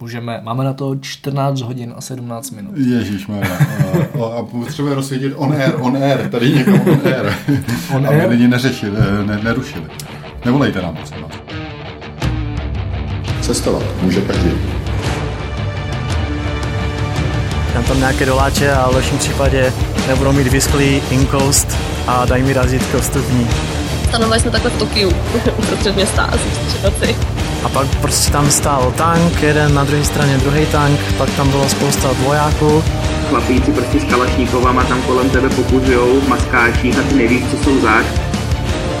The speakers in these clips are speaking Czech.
Můžeme, máme na to 14 hodin a 17 minut. Ježíš má. A, a potřebujeme rozsvítit on air, on air, tady někdo on air. On aby air? lidi neřešili, ne, nerušili. Nevolejte nám, prosím vás. Cestovat může každý. Dám tam nějaké doláče a v lepším případě nebudou mít vysklý inkoust a dají mi razítko vstupní. Stanovali jsme takhle v Tokiu, uprostřed města, asi noci. A pak prostě tam stál tank, jeden na druhé straně druhý tank, pak tam bylo spousta vojáků. Chlapíci prostě s kalašníkovama tam kolem tebe pokuzujou v maskáčích a ty nevíš, co jsou zač.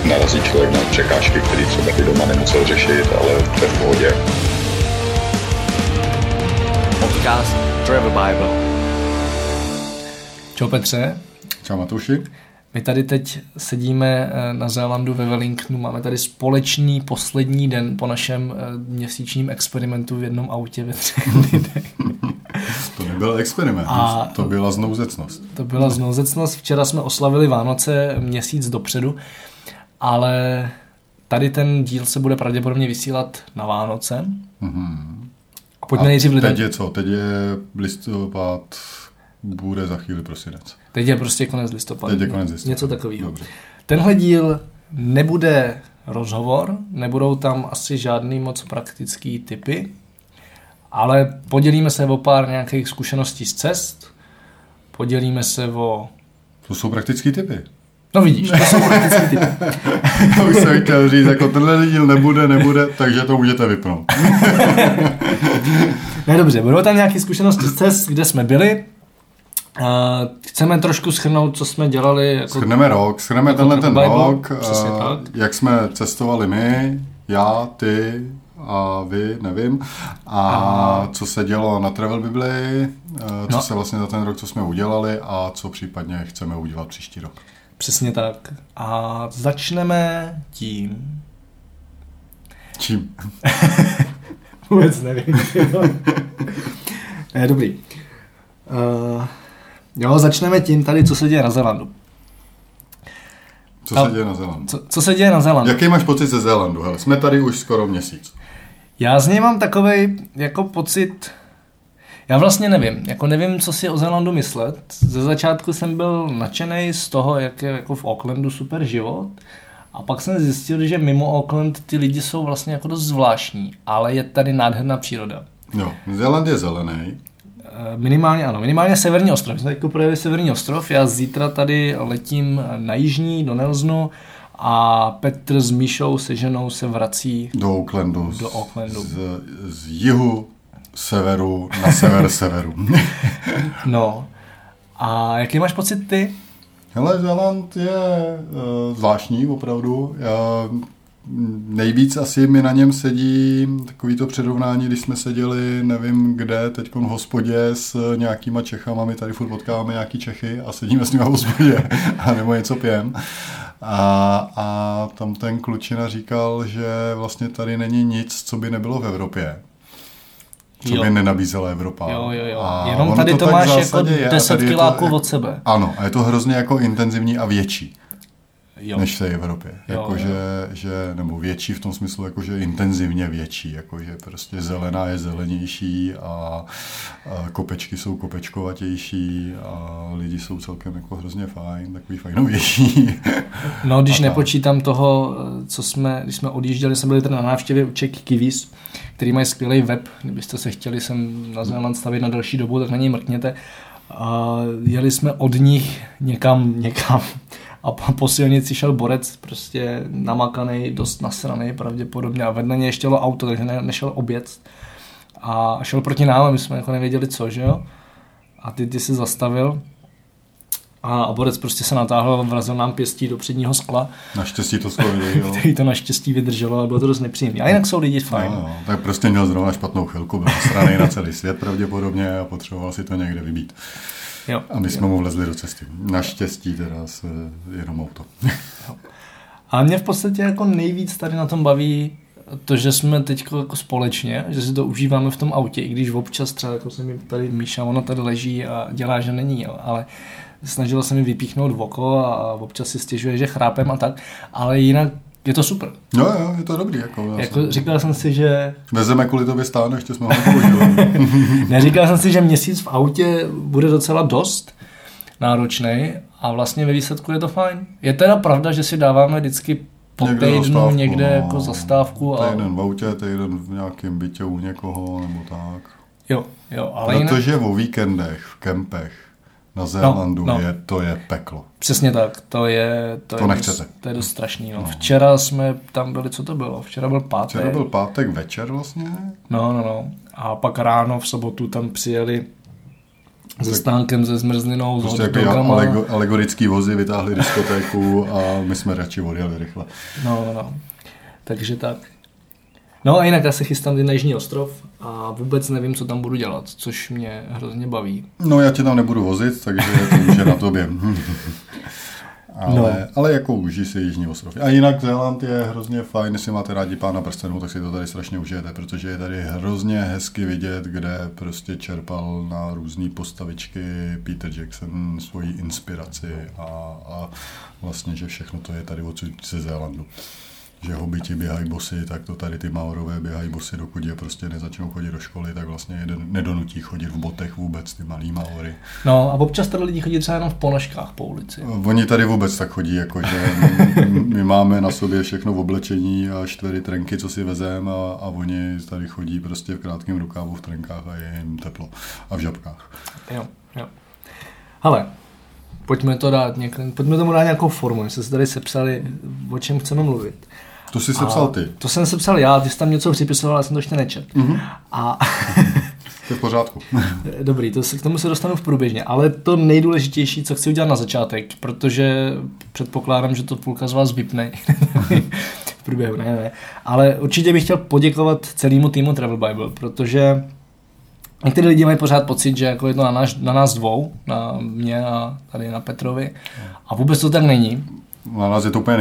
narazí člověk na překážky, které třeba i doma nemusel řešit, ale to je v pohodě. Podcast Travel Bible. Čau Petře, Čau Matuši. My tady teď sedíme eh, na Zélandu ve Wellingtonu, máme tady společný poslední den po našem eh, měsíčním experimentu v jednom autě ve třech lidech. To nebyl experiment, A- to byla znouzecnost. To byla znouzecnost. Včera jsme oslavili Vánoce měsíc dopředu, ale tady ten díl se bude pravděpodobně vysílat na Vánoce. A pojďme A nejdřív lidem. teď je co? Teď je listopad, bude za chvíli prosinec. Teď je prostě konec listopadu. Teď je konec listopadu. Něco takového. Dobře. Tenhle díl nebude rozhovor, nebudou tam asi žádný moc praktický typy, ale podělíme se o pár nějakých zkušeností z cest, podělíme se o... To jsou praktické typy. No vidíš, to jsou praktický typy. To už jsem chtěl říct, jako tenhle díl nebude, nebude, takže to můžete vypnout. Ne, dobře, budou tam nějaké zkušenosti z cest, kde jsme byli. A chceme trošku schrnout, co jsme dělali. Jako... Schrneme rok, schrneme jako tenhle ten Bible, rok, eh, tak. jak jsme cestovali my, já, ty a vy, nevím, a co se dělo na Travel Bibli, eh, co No. se vlastně za ten rok, co jsme udělali a co případně chceme udělat příští rok. Přesně tak. A začneme tím... Čím? Vůbec nevím. ne, dobrý. Uh, jo, začneme tím tady, co se děje na Zélandu. Co Tam- se děje na Zélandu? Co, co se děje na Zélandu? Jaký máš pocit ze Zélandu? Hele, jsme tady už skoro měsíc. Já z něj mám takový jako pocit, já vlastně nevím, jako nevím, co si o Zélandu myslet. Ze začátku jsem byl nadšený z toho, jak je jako v Aucklandu super život. A pak jsem zjistil, že mimo Auckland ty lidi jsou vlastně jako dost zvláštní, ale je tady nádherná příroda. Jo, Zéland je zelený. Eh, Minimálně ano, minimálně Severní ostrov. My jsme teď projeli Severní ostrov, já zítra tady letím na Jižní, do Nelznu a Petr s Míšou se ženou se vrací Do Aucklandu. Do Aucklandu. Z, z jihu, severu na sever severu. No. A jaký máš pocit ty? Hele, Zéland je uh, zvláštní opravdu. Já, nejvíc asi mi na něm sedí takový to přirovnání, když jsme seděli, nevím kde, teď v hospodě s nějakýma Čechama, my tady furt potkáváme nějaký Čechy a sedíme s nimi v hospodě a nebo něco pijem. A, a tam ten klučina říkal, že vlastně tady není nic, co by nebylo v Evropě. Co Jo. by nenabízela Evropa. Jo, jo, jo. A Jenom tady to, v máš jako zásadě je a 10 tady je to kiláků od sebe. Ano, a je to hrozně jako intenzivní a větší Jo. než v té Evropě. Jakože, že, nebo větší v tom smyslu, jakože intenzivně větší, jakože prostě zelená je zelenější a, a kopečky jsou kopečkovatější a lidi jsou celkem jako hrozně fajn, takový fajnovější. No, když A tak. nepočítám toho, co jsme, když jsme odjížděli, jsme byli tady na návštěvě u Czech Kiwis, který mají skvělý web, kdybyste se chtěli sem na Zéland stavit na další dobu, tak na něj mrkněte. A jeli jsme od nich někam, někam a po, po silnici šel borec, prostě namakaný, dost nasraný pravděpodobně a vedle něj ještě jelo auto, takže ne, nešel oběd a šel proti nám a my jsme jako nevěděli co, že jo? A ty, ty se zastavil a, a borec prostě se natáhl a vrazil nám pěstí do předního skla, Naštěstí to skoro jo. který to naštěstí vydrželo a bylo to dost nepříjemné. A jinak jsou lidi fajn. No, no, tak prostě měl zrovna špatnou chvilku, byl straný na celý svět pravděpodobně a potřeboval si to někde vybít. Jo. A my jsme mu vlezli do cesty. Naštěstí teda s, jenom auto. A mě v podstatě jako nejvíc tady na tom baví to, že jsme teď jako společně, že si to užíváme v tom autě, i když občas třeba jako se mi tady Míša, ona tady leží a dělá, že není, jo, ale snažila se mi vypíchnout v oko a občas si stěžuje, že chrápem a tak, ale jinak Je to super. Jo, jo, je to dobrý. Jako, já Jako, jsem- říkal jsem si, že Vezeme kvůli tobě stán, ještě jsme ho nepoužili. Neříkal jsem si, že měsíc v autě bude docela dost náročný a vlastně ve výsledku je to fajn. Je teda pravda, že si dáváme vždycky po Někde týdnu zastávku, někde no. jako zastávku a Týden v autě, týden v nějakém bytě u někoho, nebo tak. jo, jo, ale jinak, Protože o víkendech, v kempech na Zélandu no. je, to je peklo. přesně tak, to je, to, To je, nechcete. dost, to je dost strašný. No. Včera jsme tam byli, co to bylo? Včera byl pátek. Včera byl pátek večer vlastně. No, no, no. A pak ráno v sobotu tam přijeli se stánkem, se zmrzlinou, Prostě s jako alego, alegorický vozy vytáhli diskotéku a my jsme radši odjeli rychle. No, no, no. Takže tak. No a jinak já se chystám na Jižní ostrov a vůbec nevím, co tam budu dělat, což mě hrozně baví. No já tě tam nebudu vozit, takže to už je na tobě. Ale, No. no. ale jako užij si Jižní ostrov. A jinak Zéland je hrozně fajn, jestli máte rádi pána prstenů, tak si to tady strašně užijete, protože je tady hrozně hezky vidět, kde prostě čerpal na různé postavičky Peter Jackson svoji inspiraci a, a vlastně, že všechno to je tady odsud ze Zélandu. Že hobiti běhají bosy, tak to tady ty Maorové běhají bosy, dokud je prostě nezačnou chodit do školy, tak vlastně jeden nedonutí chodit v botech vůbec, ty malý Maory. No a občas tady lidi chodí třeba jenom v ponožkách po ulici. Oni tady vůbec tak chodí, jako že my- my máme na sobě všechno v oblečení a čtyři trenky, co si vezeme a, a oni tady chodí prostě v krátkém rukávu v trenkách a je jim teplo a v žabkách. Jo, jo. Ale pojďme to dát něk- pojďme tomu dát nějakou formu, jestli se tady sepsali, o čem chceme mluvit. To jsi sepsal ty. To jsem sepsal já, ty jsi tam něco připisoval, ale jsem to ještě nečet. Mm-hmm. A To je v pořádku. Dobrý, to se, k tomu se dostanu v průběžně, ale to nejdůležitější, co chci udělat na začátek, protože předpokládám, že to půlka z vás vypne v průběhu, ne, ne, ale určitě bych chtěl poděkovat celému týmu Travel Bible, protože někteří lidi mají pořád pocit, že jako je to na, náš, na nás dvou, na mě a tady na Petrovi a vůbec to tak není. Na nás je to úplně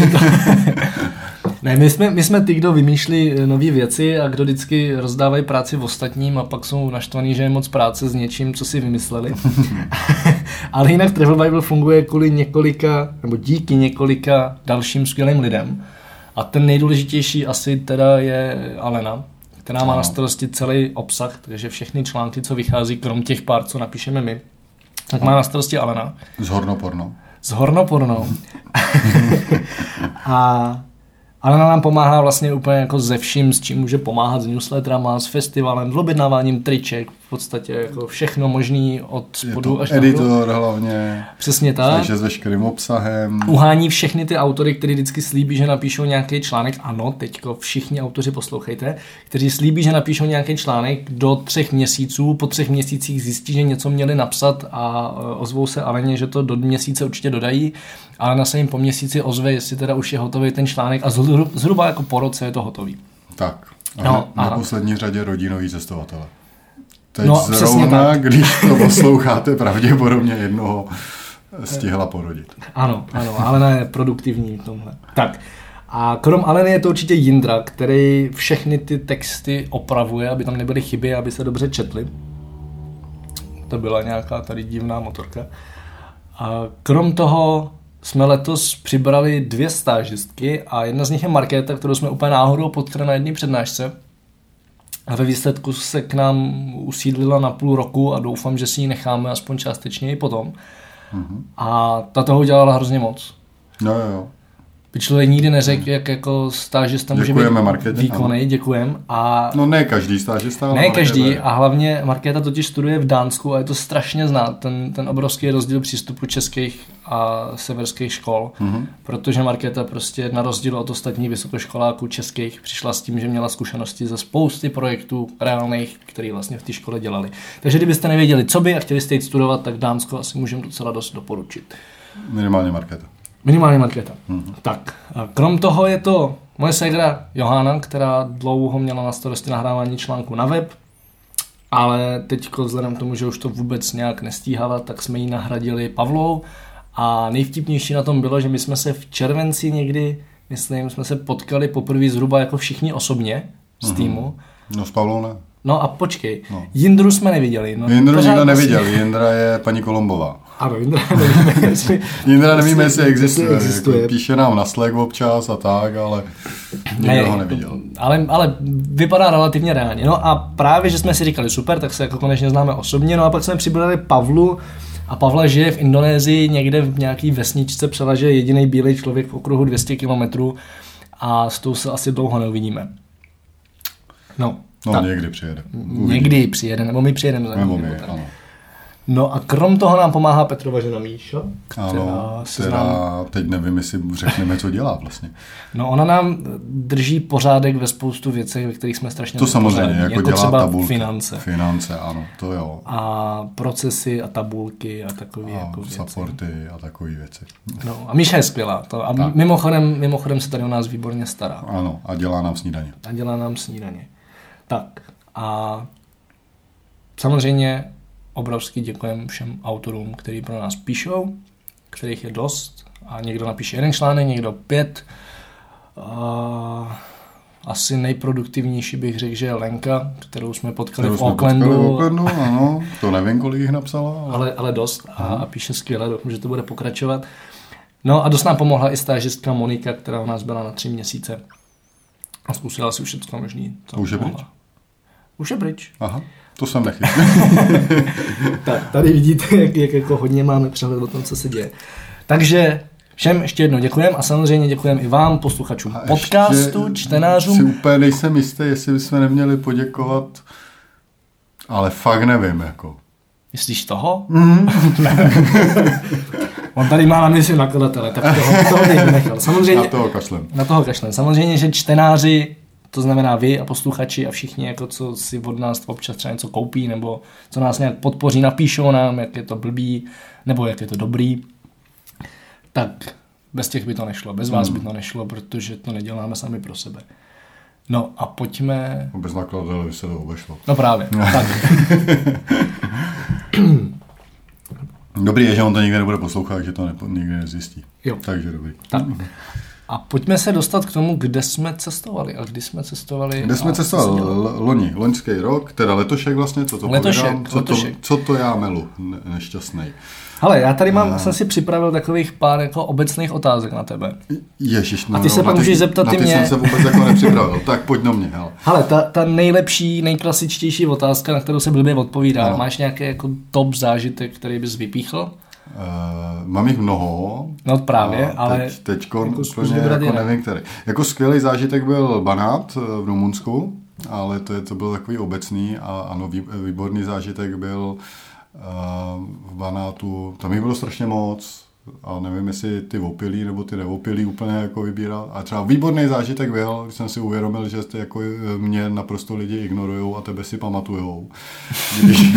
je to... ne, my jsme, my jsme ty, kdo vymýšlí nové věci a kdo vždycky rozdávají práci v ostatním a pak jsou naštvaný, že je moc práce s něčím, co si vymysleli. Ale jinak Travel Bible funguje kvůli několika, nebo díky několika dalším skvělým lidem. A ten nejdůležitější asi teda je Alena, která má na starosti celý obsah, takže všechny články, co vychází, krom těch pár, co napíšeme my, tak má na starosti Alena Z hornoporno. S hornopornou. a Alena nám pomáhá vlastně úplně jako ze vším, s čím může pomáhat, s newsletterama, s festivalem, s objednáváním triček, podstatě jako všechno možný od spodu až nahoru. editor hlavně, Přesně tak. takže s veškerým obsahem. Uhání všechny ty autory, kteří vždycky slíbí, že napíšou nějaký článek. Ano, teďko všichni autoři poslouchejte, kteří slíbí, že napíšou nějaký článek do třech měsíců. Po třech měsících zjistí, že něco měli napsat a e, ozvou se Aleně, že to do měsíce určitě dodají. Ale na se jim po měsíci ozve, jestli teda už je hotový ten článek a zhruba, jako po roce je to hotový. Tak. A No, no, na ano. poslední řadě rodinový cestovatele. Teď No, zrovna, tak. když to posloucháte, pravděpodobně jednoho stihla porodit. Ano, ano, Alena je produktivní v tomhle. Tak. A krom Aleny je to určitě Jindra, který všechny ty texty opravuje, aby tam nebyly chyby, aby se dobře četly. To byla nějaká tady divná motorka. A krom toho jsme letos přibrali dvě stážistky a jedna z nich je Markéta, kterou jsme úplně náhodou potkali na jedné přednášce. A ve výsledku se k nám usídlila na půl roku a doufám, že si ji necháme aspoň částečně i potom. A ta toho udělala hrozně moc. No jo, jo. By člověk nikdy neřekl, jak jako stážista může Děkujeme být Markétě, výkonný, děkujem. A No ne každý stážista, ne Markéta každý, a hlavně Markéta totiž studuje v Dánsku a je to strašně znát, ten, ten obrovský rozdíl přístupu českých a severských škol, Mhm. mm-hmm. protože Markéta prostě na rozdíl od ostatních vysokoškoláků českých přišla s tím, že měla zkušenosti ze spousty projektů reálných, které vlastně v té škole dělali. Takže kdybyste nevěděli, co by a chtěli jste jít studovat, tak Dánsko asi můžeme docela dost doporučit. Minimálně Markéta. Minimálně Markéta. Mhm. Mm-hmm. Tak, a krom toho je to moje ségra Johana, která dlouho měla na starosti nahrávání článku na web, ale teď vzhledem k tomu, že už to vůbec nějak nestíhala, tak jsme ji nahradili Pavlou a nejvtipnější na tom bylo, že my jsme se v červenci někdy, myslím, jsme se potkali poprvé zhruba jako všichni osobně z týmu. No s Pavlou ne. No a počkej, No. Jindru jsme neviděli. No, Jindru nikdo neviděl, Jindra je paní Kolombová. Ano, Indra nevíme, jestli... Jindra nevíme, jestli existuje. existuje. Jako, píše nám na Slack občas a tak, ale nikdo ho neviděl. Ale, ale vypadá relativně reálně. No a právě, že jsme si říkali super, tak se jako konečně známe osobně. No a pak jsme přibrali Pavlu, a Pavla žije v Indonésii někde v nějaký vesničce, přela, že je jediný bílý člověk v okruhu 200 kilometrů a s tou se asi dlouho neuvidíme. No, No, tak. někdy přijede. Někdy přijede, nebo my přijedeme za Nebo my, ano. No a krom toho nám pomáhá Petrova žena Míša, která Ano, se která, znám, teď nevím, jestli řekneme, co dělá vlastně. No ona nám drží pořádek ve spoustu věcech, ve kterých jsme strašně To samozřejmě, nepořádní, jako, dělá třeba tabulky. finance Finance, ano, to jo. a procesy a tabulky a takové A jako věci. supporty a takové věci. No, a Míša je skvělá. To, a Tak. mimochodem, mimochodem se tady o nás výborně stará. Ano, a dělá nám snídaně. A dělá nám snídaně. Tak a samozřejmě obrovský děkujeme všem autorům, kteří pro nás píšou, kterých je dost. A někdo napíše jeden článek, někdo pět. A asi nejproduktivnější bych řekl, že je Lenka, kterou jsme potkali Kterou v jsme Aucklandu. potkali v Aucklandu, ano, to nevím, kolik jich napsala, ale... ale, ale dost a, a píše skvěle, doufám, že to bude pokračovat. No a dost nám pomohla i stážistka Monika, která u nás byla na tři měsíce a zkusila si všechno možný. Už je pryč? Už je pryč. Aha, to jsem nechytil. Tak, tady vidíte, jak, jak jako hodně máme přehled o tom, co se děje. Takže všem ještě jednou děkujeme a samozřejmě děkujeme i vám, posluchačům A podcastu, čtenářům. Si úplně nejsem jistý, jestli bychom neměli poděkovat, ale fakt nevím, jako. Myslíš toho? Mhm. On tady má na mysli nakladatele, tak toho, toho nechal. Samozřejmě, Na toho kašlem. Na toho kašlem. Samozřejmě, že čtenáři, to znamená vy a posluchači a všichni, jako co si od nás občas třeba něco koupí, nebo co nás nějak podpoří, napíšou nám, jak je to blbý, nebo jak je to dobrý, tak bez těch by to nešlo, bez vás by to nešlo, protože to neděláme sami pro sebe. No a pojďme... Bez nakladatele by se to obešlo. No právě, tak. Dobrý je, že on to nikdy nebude poslouchat, že to nepo, nikdy nezjistí. Jo. Takže dobrý. tak. A pojďme se dostat k tomu, kde jsme cestovali a kdy jsme cestovali. Kde jsme a cestovali? Loni, loňský rok, teda letošek vlastně, co to Letošek, povídám? Co, letošek. To, co to já melu, ne, nešťastný. Hele, já tady mám, jsem si připravil takových pár jako obecných otázek na tebe. Ježiš, no, A ty se no, pak na můžeš zeptat na i ty mě. jsem se vůbec jako nepřipravil. tak pojď do mě, hele. Hele, ta, ta nejlepší, nejklasičtější otázka, na kterou se blbě odpovídá. Ano. Máš nějaký jako top zážitek, který bys vypíchl? Uh, mám jich mnoho. No právě, A ale teď, teďko jako úplně jako nevím který. Jako skvělý zážitek byl Banát eh, v Rumunsku, ale to, je, to byl takový obecný a ano, vý, výborný zážitek byl uh, v Banátu. Tam jich bylo strašně moc a nevím, jestli ty opilí nebo ty neopilí úplně jako vybíral. A třeba výborný zážitek byl, když jsem si uvědomil, že ty jako mě naprosto lidi ignorujou a tebe si pamatujou. Když,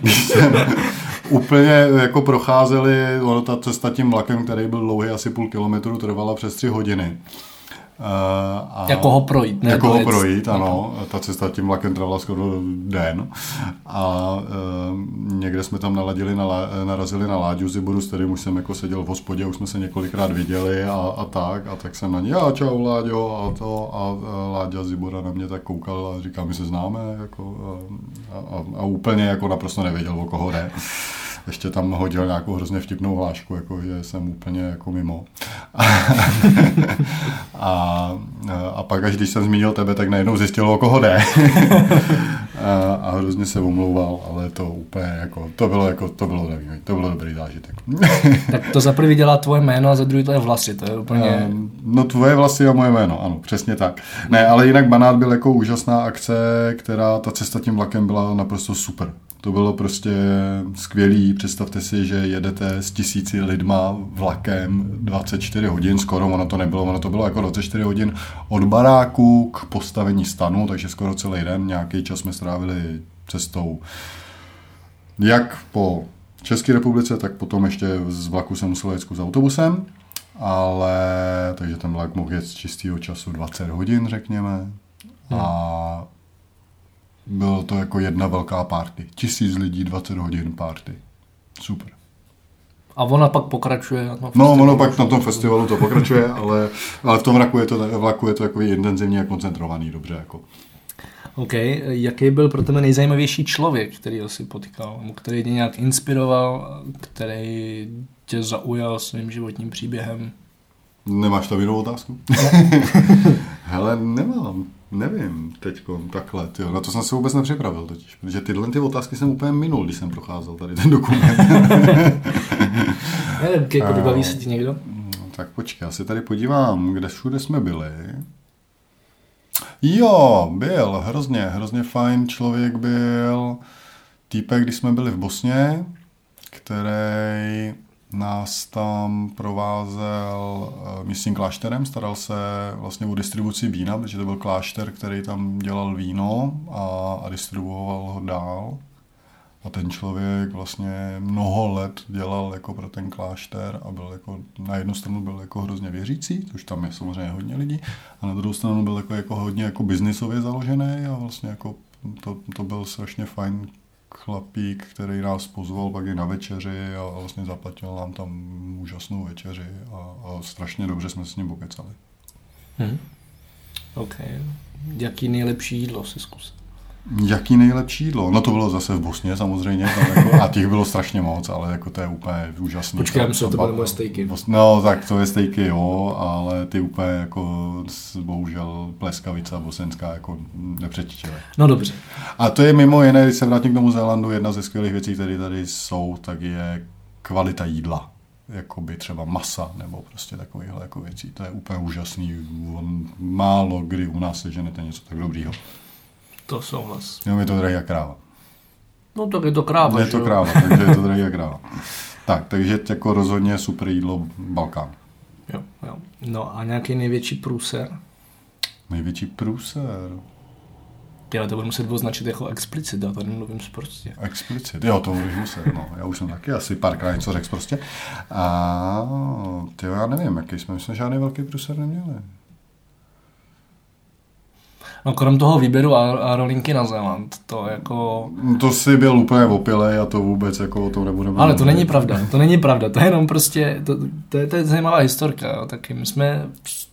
když jsem úplně jako procházeli, ono ta cesta tím vlakem, který byl dlouhý asi půl kilometru, trvala přes tři hodiny. Uh, a Jako ho projít, ne Jako ho projít, ano. Ta cesta tím vlakem trvala skoro den. A uh, někde jsme tam naladili, na, narazili na Láďu Ziburu, s kterým už jsem jako seděl v hospodě, už jsme se několikrát viděli a, a tak. A tak jsem na ní, a čau Láďo, a to. A, a Láďa Zibura na mě tak koukal a říká, my se známe. Jako, a, a, a, úplně jako naprosto nevěděl, o koho jde ještě tam hodil nějakou hrozně vtipnou hlášku, jako, že jsem úplně jako mimo. a, a pak, až když jsem zmínil tebe, tak najednou zjistil, o koho jde. a, a hrozně se omlouval, ale to úplně jako, to bylo jako, to bylo dobrý, to bylo dobrý zážitek. Tak to za prvý dělá tvoje jméno a za druhý to je vlasy, to je úplně... Ehm, No tvoje vlasy a moje jméno, ano, přesně tak. Ne, ale jinak Banát byl jako úžasná akce, která, ta cesta tím vlakem byla naprosto super. To bylo prostě skvělý. Představte si, že jedete s tisíci lidma vlakem 24 hodin, skoro ono to nebylo, ono to bylo jako 24 hodin od baráku k postavení stanu, takže skoro celý den, nějaký čas jsme strávili cestou jak po České republice, tak potom ještě z vlaku jsem musel jet s autobusem, ale takže ten vlak mohl jet z čistého času 20 hodin, řekněme. A bylo to jako jedna velká party. Tisíc lidí, 20 hodin party. Super. A ona pak pokračuje na tom No, ono pak na tom festivalu to pokračuje, ale, ale v tom vlaku je to, vlaku je to takový intenzivní a koncentrovaný, dobře. Jako. OK, jaký byl pro tebe nejzajímavější člověk, který jsi potkal, který tě nějak inspiroval, který tě zaujal svým životním příběhem? Nemáš tam jinou otázku? Hele, nemám. Nevím, teď takhle, tyjo. na to jsem se vůbec nepřipravil totiž, protože tyhle ty otázky jsem úplně minul, když jsem procházel tady ten dokument. Ne, jako vybaví se ti někdo? No, tak počkej, já se tady podívám, kde všude jsme byli. Jo, byl, hrozně, hrozně fajn člověk byl. Týpek, když jsme byli v Bosně, který nás tam provázel eh, místním klášterem, staral se vlastně o distribuci vína, protože to byl klášter, který tam dělal víno a, a distribuoval ho dál. A ten člověk vlastně mnoho let dělal jako pro ten klášter a byl jako, na jednu stranu byl jako hrozně věřící, což tam je samozřejmě hodně lidí, a na druhou stranu byl jako, jako hodně jako biznisově založený a vlastně jako to, to byl strašně fajn chlapík, který nás pozval pak i na večeři a vlastně zaplatil nám tam úžasnou večeři a, a strašně dobře jsme s ním pokecali. Hmm. OK. Jaký nejlepší jídlo si zkusil? Jaký nejlepší jídlo? No to bylo zase v Bosně samozřejmě, tam jako, a těch bylo strašně moc, ale jako to je úplně úžasný. Počkej, myslím, to byly moje stejky. No tak to je stejky, jo, ale ty úplně jako bohužel pleskavica bosenská jako nepřečičily. No dobře. A to je mimo jiné, když se vrátím k tomu Zélandu, jedna ze skvělých věcí, které tady jsou, tak je kvalita jídla jakoby třeba masa nebo prostě takovýchhle jako věcí. To je úplně úžasný. Málo kdy u nás seženete něco tak dobrýho. To souhlas. Jo, je to drahý jak kráva. No tak je to kráva, Je to že? kráva, takže je to drahý jak kráva. Tak, takže jako rozhodně super jídlo Balkán. Jo, jo. No a nějaký největší průser? Největší průser. Já to budu muset označit jako explicit, já tady mluvím prostě. Explicit, jo, to budeš muset, no. Já už jsem taky asi párkrát něco řekl prostě. A ty já nevím, jaký jsme, my jsme žádný velký průser neměli. No krom toho výběru a, a rolinky na Zéland, to jako... To si byl úplně opilej a to vůbec jako o tom nebudeme... Ale to není pravda, to není pravda, to je jenom prostě, to, to, je, to je zajímavá historka, jo. taky my jsme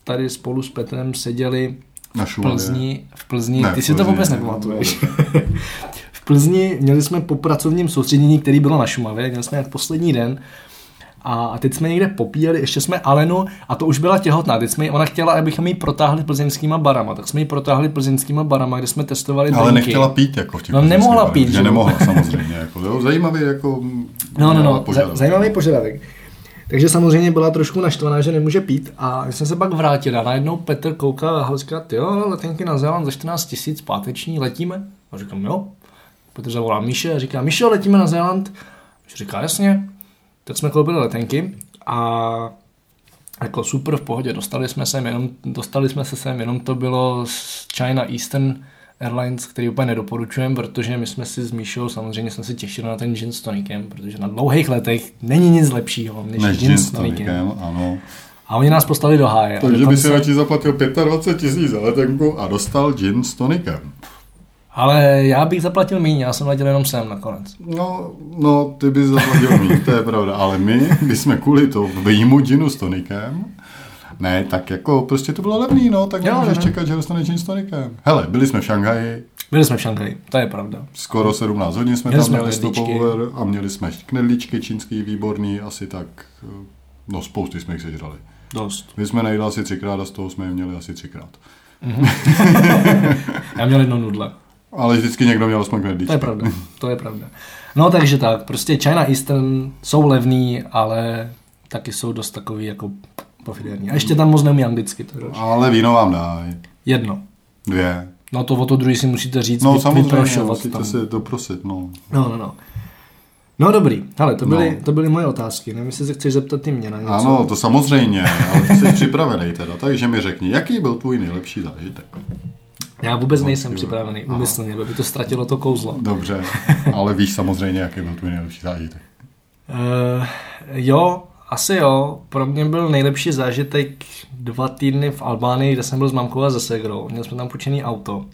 tady spolu s Petrem seděli Na v. Plzni, v Plzni, Ne, ty si to vůbec ne, nepamatuješ. v Plzni měli jsme po pracovním soustředění, který bylo na Šumavě, měli jsme jak poslední den, a, teď jsme někde popíjeli, ještě jsme Alenu, a to už byla těhotná, teď jsme, jí- ona chtěla, abychom ji protáhli plzeňskýma barama, tak jsme ji protáhli plzeňskýma barama, kde jsme testovali Ale drinky. nechtěla pít jako v těch No, nemohla barech, pít, Že nemohla samozřejmě. Jako, jo, zajímavý jako... No, no, no, požadavek. za- zajímavý požadavek. Takže samozřejmě byla trošku naštvaná, že nemůže pít a my jsme se pak vrátili a najednou Petr koukal a říká, jo, letenky na Zéland za 14 tisíc páteční, letíme? A říkám, jo. Petr zavolá Míše a říká, Míšo, letíme na Zéland? A říká, jasně. Tak jsme koupili letenky a jako super v pohodě, dostali jsme se jenom, dostali jsme se sem, jenom to bylo z China Eastern Airlines, který úplně nedoporučujeme, protože my jsme si s Míšou, samozřejmě jsme si těšili na ten gin s tonikem, protože na dlouhých letech není nic lepšího než, Než gin s tonikem. tonikem, ano. A oni nás poslali do háje. Takže by si radši zaplatil 25 tisíc za letenku a dostal gin s tonikem. Ale já bych zaplatil méně, já jsem letěl jenom sem nakonec. No, no, ty bys zaplatil mít, to je pravda, ale my, my jsme kvůli to vyjmu ginu s tonikem, ne, tak jako prostě to bylo levný, no, tak Jo, nemůžeš no. čekat, že dostaneš gin s tonikem. Hele, byli jsme v Šanghaji, Byli jsme v Šanghaji, to je pravda. skoro 17 hodin jsme Měli tam měli stopover a měli jsme knedlíčky čínský, výborný, asi tak, eh, no spousty jsme jich sežrali. Dost. My jsme nejedli asi třikrát a z toho jsme je měli asi třikrát. Já měl jedno nudle. Ale vždycky někdo měl aspoň knedlíčky. To je pravda, to je pravda. No takže tak, prostě China Eastern jsou levný, ale taky jsou dost takový jako pofiderní. A ještě tam moc neumí anglicky, to. Ale víno vám dají. Jedno. Dvě. No to o to druhý si musíte říct, No vy- samozřejmě, vyprošovat musíte tam. si doprosit, no. No, no, no. No dobrý, hele, to byly, No. to byly moje otázky, nevím, jestli se chceš zeptat ty mě na něco. Ano, to samozřejmě, ale ty jsi připravený teda, takže mi řekni, jaký byl tvůj nejlepší zážitek? Já vůbec nejsem připravený, umyslně, aby to ztratilo to kouzlo. Dobře, ale víš samozřejmě, jaký byl tvůj nejlepší zážitek. Uh, jo, asi jo. Pro mě byl nejlepší zážitek dva týdny v Albánii, kde jsem byl s mamkou a se segrou. Měli jsme tam půjčený auto.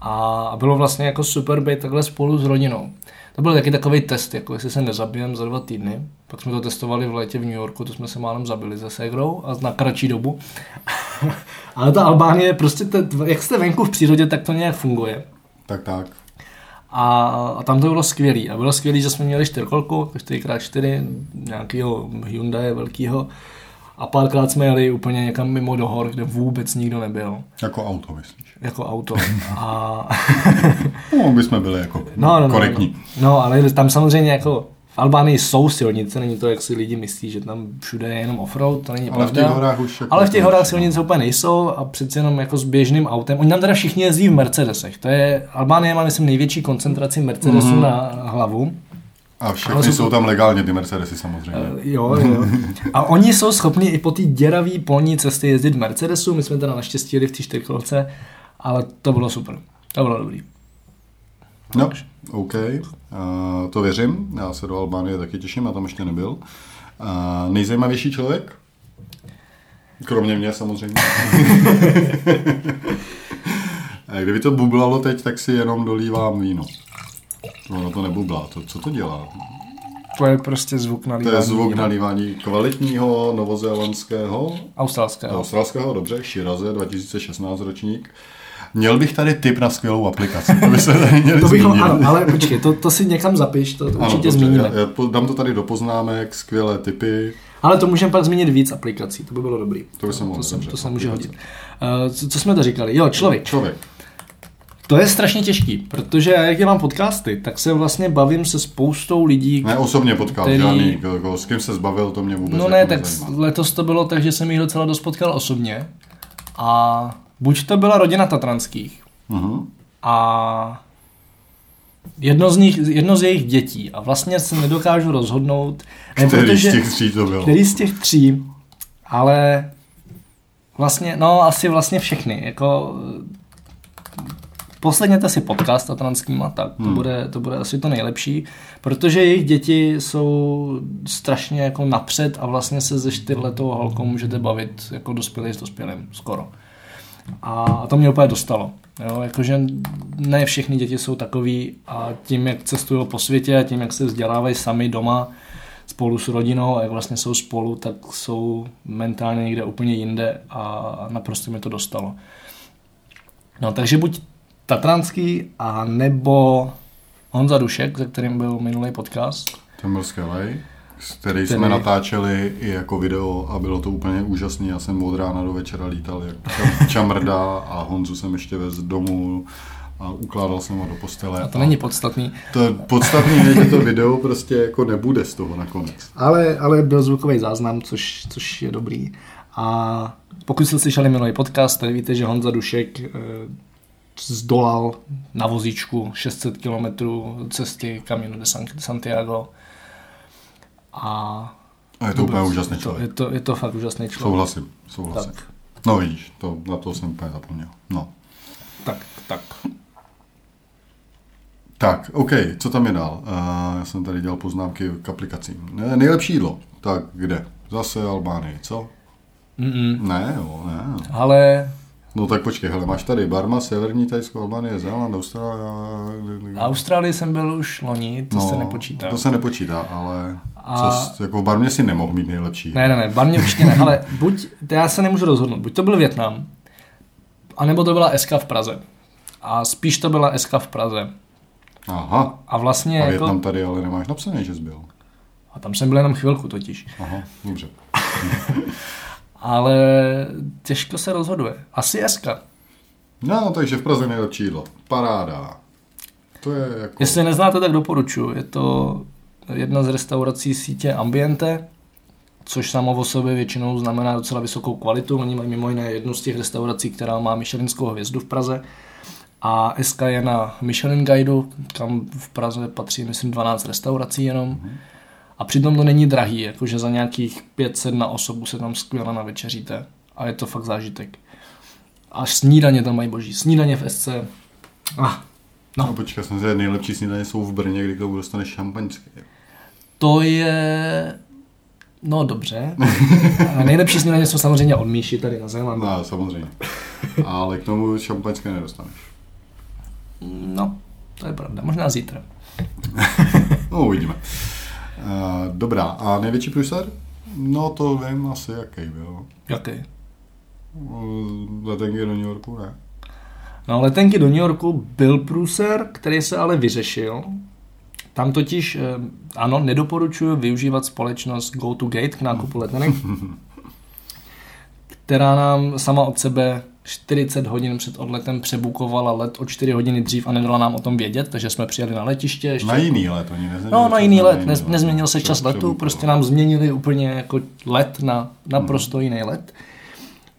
A bylo vlastně jako super být takhle spolu s rodinou. To byl taky takový test, jako jestli se nezabijem za dva týdny. Pak jsme to testovali v létě v New Yorku, to jsme se málem zabili se segrou a na kratší dobu. Ale ta Albánie, prostě, te, jak jste venku v přírodě, tak to nějak funguje. Tak, tak. A, a tam to bylo skvělý. A bylo skvělý, že jsme měli čtyřkolku, 4x4, nějakého Hyundai velkýho. A párkrát jsme jeli úplně někam mimo do hor, kde vůbec nikdo nebyl. Jako auto, myslíš? Jako auto. A... No, by jsme byli jako No, no, no, korektní. No, no, ale tam samozřejmě jako v Albánii jsou silnice, není to, jak si lidi myslí, že tam všude je jenom offroad, to není Ale v pravda. těch horách už jako ale v těch horách silnice úplně nejsou a přece jenom jako s běžným autem. Oni tam teda všichni jezdí v Mercedesech. To je, Albánie má, myslím, největší koncentraci Mercedesů Mhm. mm-hmm. na hlavu. A všechny Ale jsou, jsou tam legálně, ty Mercedesy samozřejmě. Jo, jo. A oni jsou schopni i po té děravé polní cestě jezdit v Mercedesu. My jsme teda naštěstí jeli v té čtyřkolce, ale to bylo super. To bylo dobrý. No, OK, uh, to věřím. Já se do Albánie taky těším, já tam ještě nebyl. Uh, nejzajímavější člověk? Kromě mě samozřejmě. A Kdyby to bublalo teď, tak si jenom dolívám víno. Ono to nebublá. To, co to dělá? To je prostě zvuk na To je zvuk nalívání kvalitního novozélandského, Australského. australského, dobře, Shiraze, 2016 ročník. Měl bych tady tip na skvělou aplikaci. To by se tady měli To bychom, zmínit. ano, ale počkej, to, to si někam zapiš, to, to Ano, určitě dobře, zmíníme. Já, já dám to tady do poznámek, skvělé tipy. Ale to můžeme pak zmínit víc aplikací, to by bylo dobrý. To by se mohlo, to, se, to se může hodit. Uh, co, co jsme to říkali? Jo, člověk. Člověk. To je strašně těžký, protože já, jak dělám podcasty, tak se vlastně bavím se spoustou lidí. Ne osobně potkal, Který- žádný, jako, s kým se zbavil, to mě vůbec no jako ne, tak nezajímá. letos to bylo tak, že jsem jich docela dost potkal osobně. A buď to byla rodina Tatranských Mhm. a jedno z, nich, jedno z jejich dětí. A vlastně se nedokážu rozhodnout, ne, Který protože, z těch tří to byl? který z těch tří, ale vlastně, no asi vlastně všechny. Jako, poslechněte si podcast Tatranskýma, tak to, Hmm. bude, to bude asi to nejlepší, protože jejich děti jsou strašně jako napřed a vlastně se ze čtyřletou holkou můžete bavit jako dospělý s dospělým, skoro. A to mě úplně dostalo. Jo, jakože ne všechny děti jsou takový a tím, jak cestují po světě a tím, jak se vzdělávají sami doma spolu s rodinou a jak vlastně jsou spolu, tak jsou mentálně někde úplně jinde a naprosto mi to dostalo. No, takže buď Tatranský a nebo Honza Dušek, se kterým byl minulý podcast. Ten byl skvělej, s který Ten jsme natáčeli i jako video a bylo to úplně úžasné. Já jsem od rána do večera lítal jak čam- čamrda a Honzu jsem ještě vez domů a ukládal jsem ho do postele. A to není podstatný. To podstatný je, že to video prostě jako nebude z toho nakonec. Ale, ale byl zvukový záznam, což, což je dobrý. A pokud jste slyšeli minulý podcast, tak víte, že Honza Dušek eh, zdolal na vozíčku 600 km cesty Camino de San- Santiago. A A je to úplně vůbec, úžasný je to, člověk. je, to, je to fakt úžasný člověk. Souhlasím, souhlasím. Tak, No vidíš, to, na to jsem úplně zapomněl. No. tak, tak. Tak, OK, co tam je dál? Uh, já jsem tady dělal poznámky k aplikacím. Ne, nejlepší jídlo. Tak kde? Zase Albánii, co? Mm-mm. Ne, jo, ne. Ale No tak počkej, hele, máš tady Barma, Severní Tajsko, Albánie, Zéland, Austrálie. Austrálii jsem byl už loni, to se nepočítá. No, To se nepočítá, ale A- co, jako v Barmě si nemohl mít nejlepší. Ne, ne, ne, barmě určitě ne, ale buď, já se nemůžu rozhodnout, buď to byl Větnam, anebo to byla SK v Praze. A spíš to byla SK v Praze. Aha, A vlastně a jako, Větnam tady ale nemáš napsaný, že jsi byl. a tam jsem byl jenom chvilku totiž. Aha, dobře. Ale těžko se rozhoduje. Asi SK. No, takže v Praze nejlepší jídlo. Paráda. To je jako... Jestli neznáte, tak doporučuji. Je to jedna z restaurací sítě Ambiente, což samo o sobě většinou znamená docela vysokou kvalitu. Oni mají mimo jiné jednu z těch restaurací, která má Michelinskou hvězdu v Praze. A SK je na Michelin Guideu, kam v Praze patří, myslím, 12 restaurací jenom. A přitom to není drahý, jakože za nějakých 500 na osobu se tam skvěle navečeříte. A je to fakt zážitek. A snídaně tam mají boží. Snídaně v SC. Ah, No, no počkej, jsem si nejlepší snídaně jsou v Brně, kdy tomu dostaneš šampaňské. To je... No dobře. A nejlepší snídaně jsou samozřejmě od Míši tady na Zélandu. No, samozřejmě. Ale k tomu šampaňské nedostaneš. No, to je pravda. Možná zítra. No, uvidíme. Uh, dobrá, a největší průser? No, to vím asi, jaký byl. Jaký? Letenky do New Yorku, ne? No, letenky do New Yorku byl průser, který se ale vyřešil. Tam totiž, eh, ano, nedoporučuji využívat společnost Go to Gate k nákupu letenek, která nám sama od sebe 40 hodin před odletem přebukovala let o 4 hodiny dřív a nedala nám o tom vědět, takže jsme přijeli na letiště. Ještě Na jiný let, oni nezměnili No, na jiný let, Nez, nezměnil se čas letu, prostě nám změnili úplně jako let na naprosto Hmm. jiný let.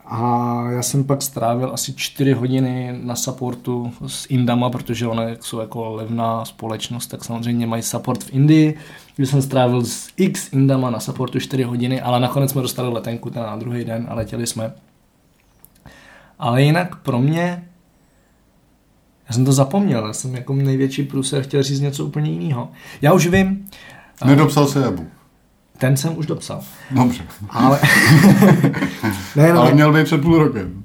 A já jsem pak strávil asi 4 hodiny na supportu s Indama, protože one jak jsou jako levná společnost, tak samozřejmě mají support v Indii. Když jsem strávil s X Indama na supportu 4 hodiny, ale nakonec jsme dostali letenku ten na druhý den a letěli jsme. Ale jinak pro mě, já jsem to zapomněl, já jsem jako největší průser chtěl říct něco úplně jiného. Já už vím, Nedopsal se Ebu. ten jsem už dopsal. Dobře. Ale, ne, no, Ale měl být před půl rokem.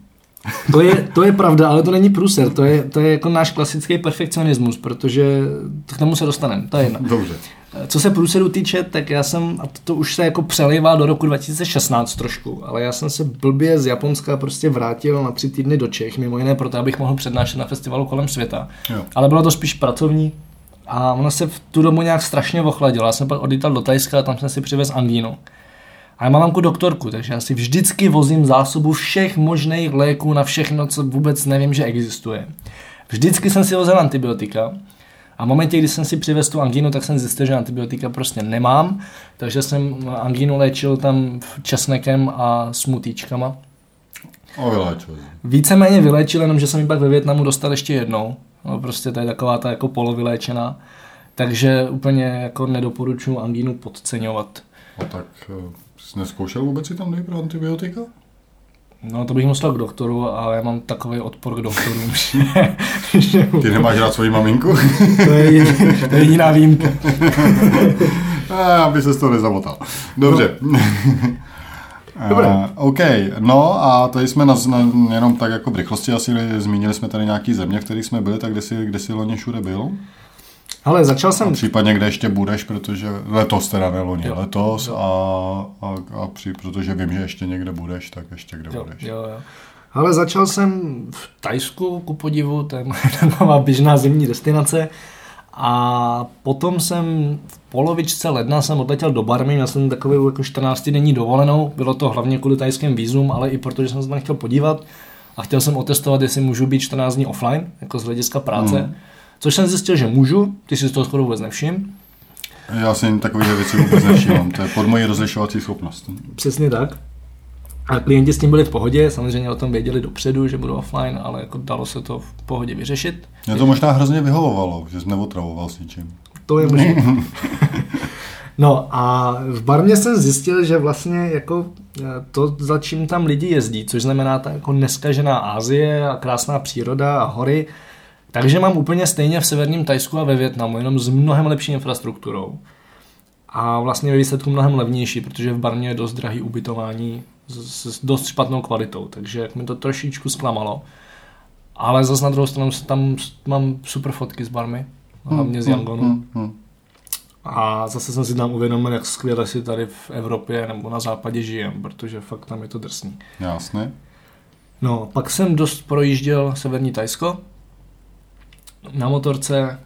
to, je, to je pravda, ale to není průser, to je, to je jako náš klasický perfekcionismus, protože k tomu se dostaneme, to je jedno. Dobře. Co se průseru týče, tak já jsem, a to, to už se jako přelejvá do roku 2016 trošku, ale já jsem se blbě z Japonska prostě vrátil na tři týdny do Čech, mimo jiné proto, abych mohl přednášet na festivalu kolem světa. Jo. Ale bylo to spíš pracovní a ono se v tu dobu nějak strašně ochladilo. Já jsem pak odjítal do Tajska a tam jsem si přivez angínu. A já mám mamku doktorku, takže já si vždycky vozím zásobu všech možných léků na všechno, co vůbec nevím, že existuje. Vždycky jsem si vozil antibiotika a v momentě, kdy jsem si přivez tu angínu, tak jsem zjistil, že antibiotika prostě nemám, takže jsem angínu léčil tam česnekem a smutíčkama. O vyléčil. Víceméně vylečil, jenom že jsem ji pak ve Větnamu dostal ještě jednou. No, prostě to je taková ta jako polovyléčená. Takže úplně jako nedoporučuji angínu podceňovat. A tak eh, jsi neskoušel vůbec si tam dojít pro antibiotika? No to bych musel k doktoru, ale já mám takový odpor k doktorům, že, že Ty nemáš rád svoji maminku? to, je to je jediná výjimka. A, aby se to nezamotal. Dobře. No. Dobré. Uh, OK, no a tady jsme na, na, jenom tak jako v rychlosti asi zmínili jsme tady nějaký země, v kterých jsme byli, tak kde jsi, kde jsi loni všude byl? Ale začal jsem, Případně kde ještě budeš, protože letos teda ne loni, Jo. letos Jo. a, a, a při, protože vím, že ještě někde budeš, tak ještě kde jo, budeš. jo, jo. Ale začal jsem v Tajsku, ku podivu, to je moje taková běžná zimní destinace. A potom jsem v polovičce ledna jsem odletěl do Barmy, měl jsem takovou jako 14 denní dovolenou, bylo to hlavně kvůli tajským vízum, ale i protože jsem se tam chtěl podívat a chtěl jsem otestovat, jestli můžu být 14 dní offline, jako z hlediska práce. Mm. Což jsem zjistil, že můžu, ty si z toho skoro vůbec nevšim. Já si jen takové věci vůbec nevšímám, to je pod moji rozlišovací schopnost. Přesně tak. A klienti s tím byli v pohodě, samozřejmě o tom věděli dopředu, že budu offline, ale jako dalo se to v pohodě vyřešit. Mě to možná hrozně vyhovovalo, že jsi neotravoval s ničím. To je možné. No a v Barmě jsem zjistil, že vlastně jako eh, to, za čím tam lidi jezdí, což znamená ta jako neskažená Asie a krásná příroda a hory, takže mám úplně stejně v severním Tajsku a ve Větnamu, jenom s mnohem lepší infrastrukturou. A vlastně ve výsledku mnohem levnější, protože v Barmě je dost drahý ubytování s, s dost špatnou kvalitou, takže mi to trošičku zklamalo. Ale zase na druhou stranu tam mám super fotky z Barmy, hlavně z Yangonu. Hmm, hmm. A zase jsem si tam uvědomil, jak skvěle si tady v Evropě nebo na západě žijem, protože fakt tam je to drsný. Jasně. No, pak jsem dost projížděl severní Tajsko na motorce.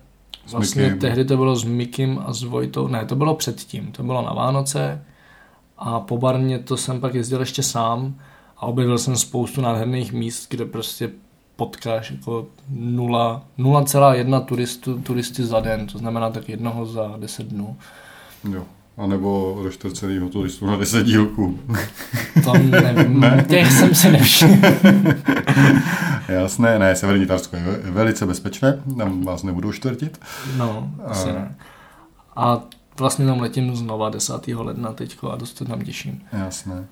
S Vlastně Mikim. tehdy to bylo s Mikim a s Vojtou. Ne, to bylo předtím. To bylo na Vánoce. A po Barmě to jsem pak jezdil ještě sám a objevil jsem spoustu nádherných míst, kde prostě potkáš jako 0, 0,1 turistu, turisty za den, to znamená tak jednoho za 10 dnů. Jo. A nebo roštrceného turistu na 10 dílků. To nevím, ne. těch jsem si nevšiml. Jasné, ne, severní Tarsko je ve- velice bezpečné, tam vás nebudou čtvrtit. No, asi ne. A vlastně tam letím znova 10. ledna teďko a dost se tam těším. Jasné.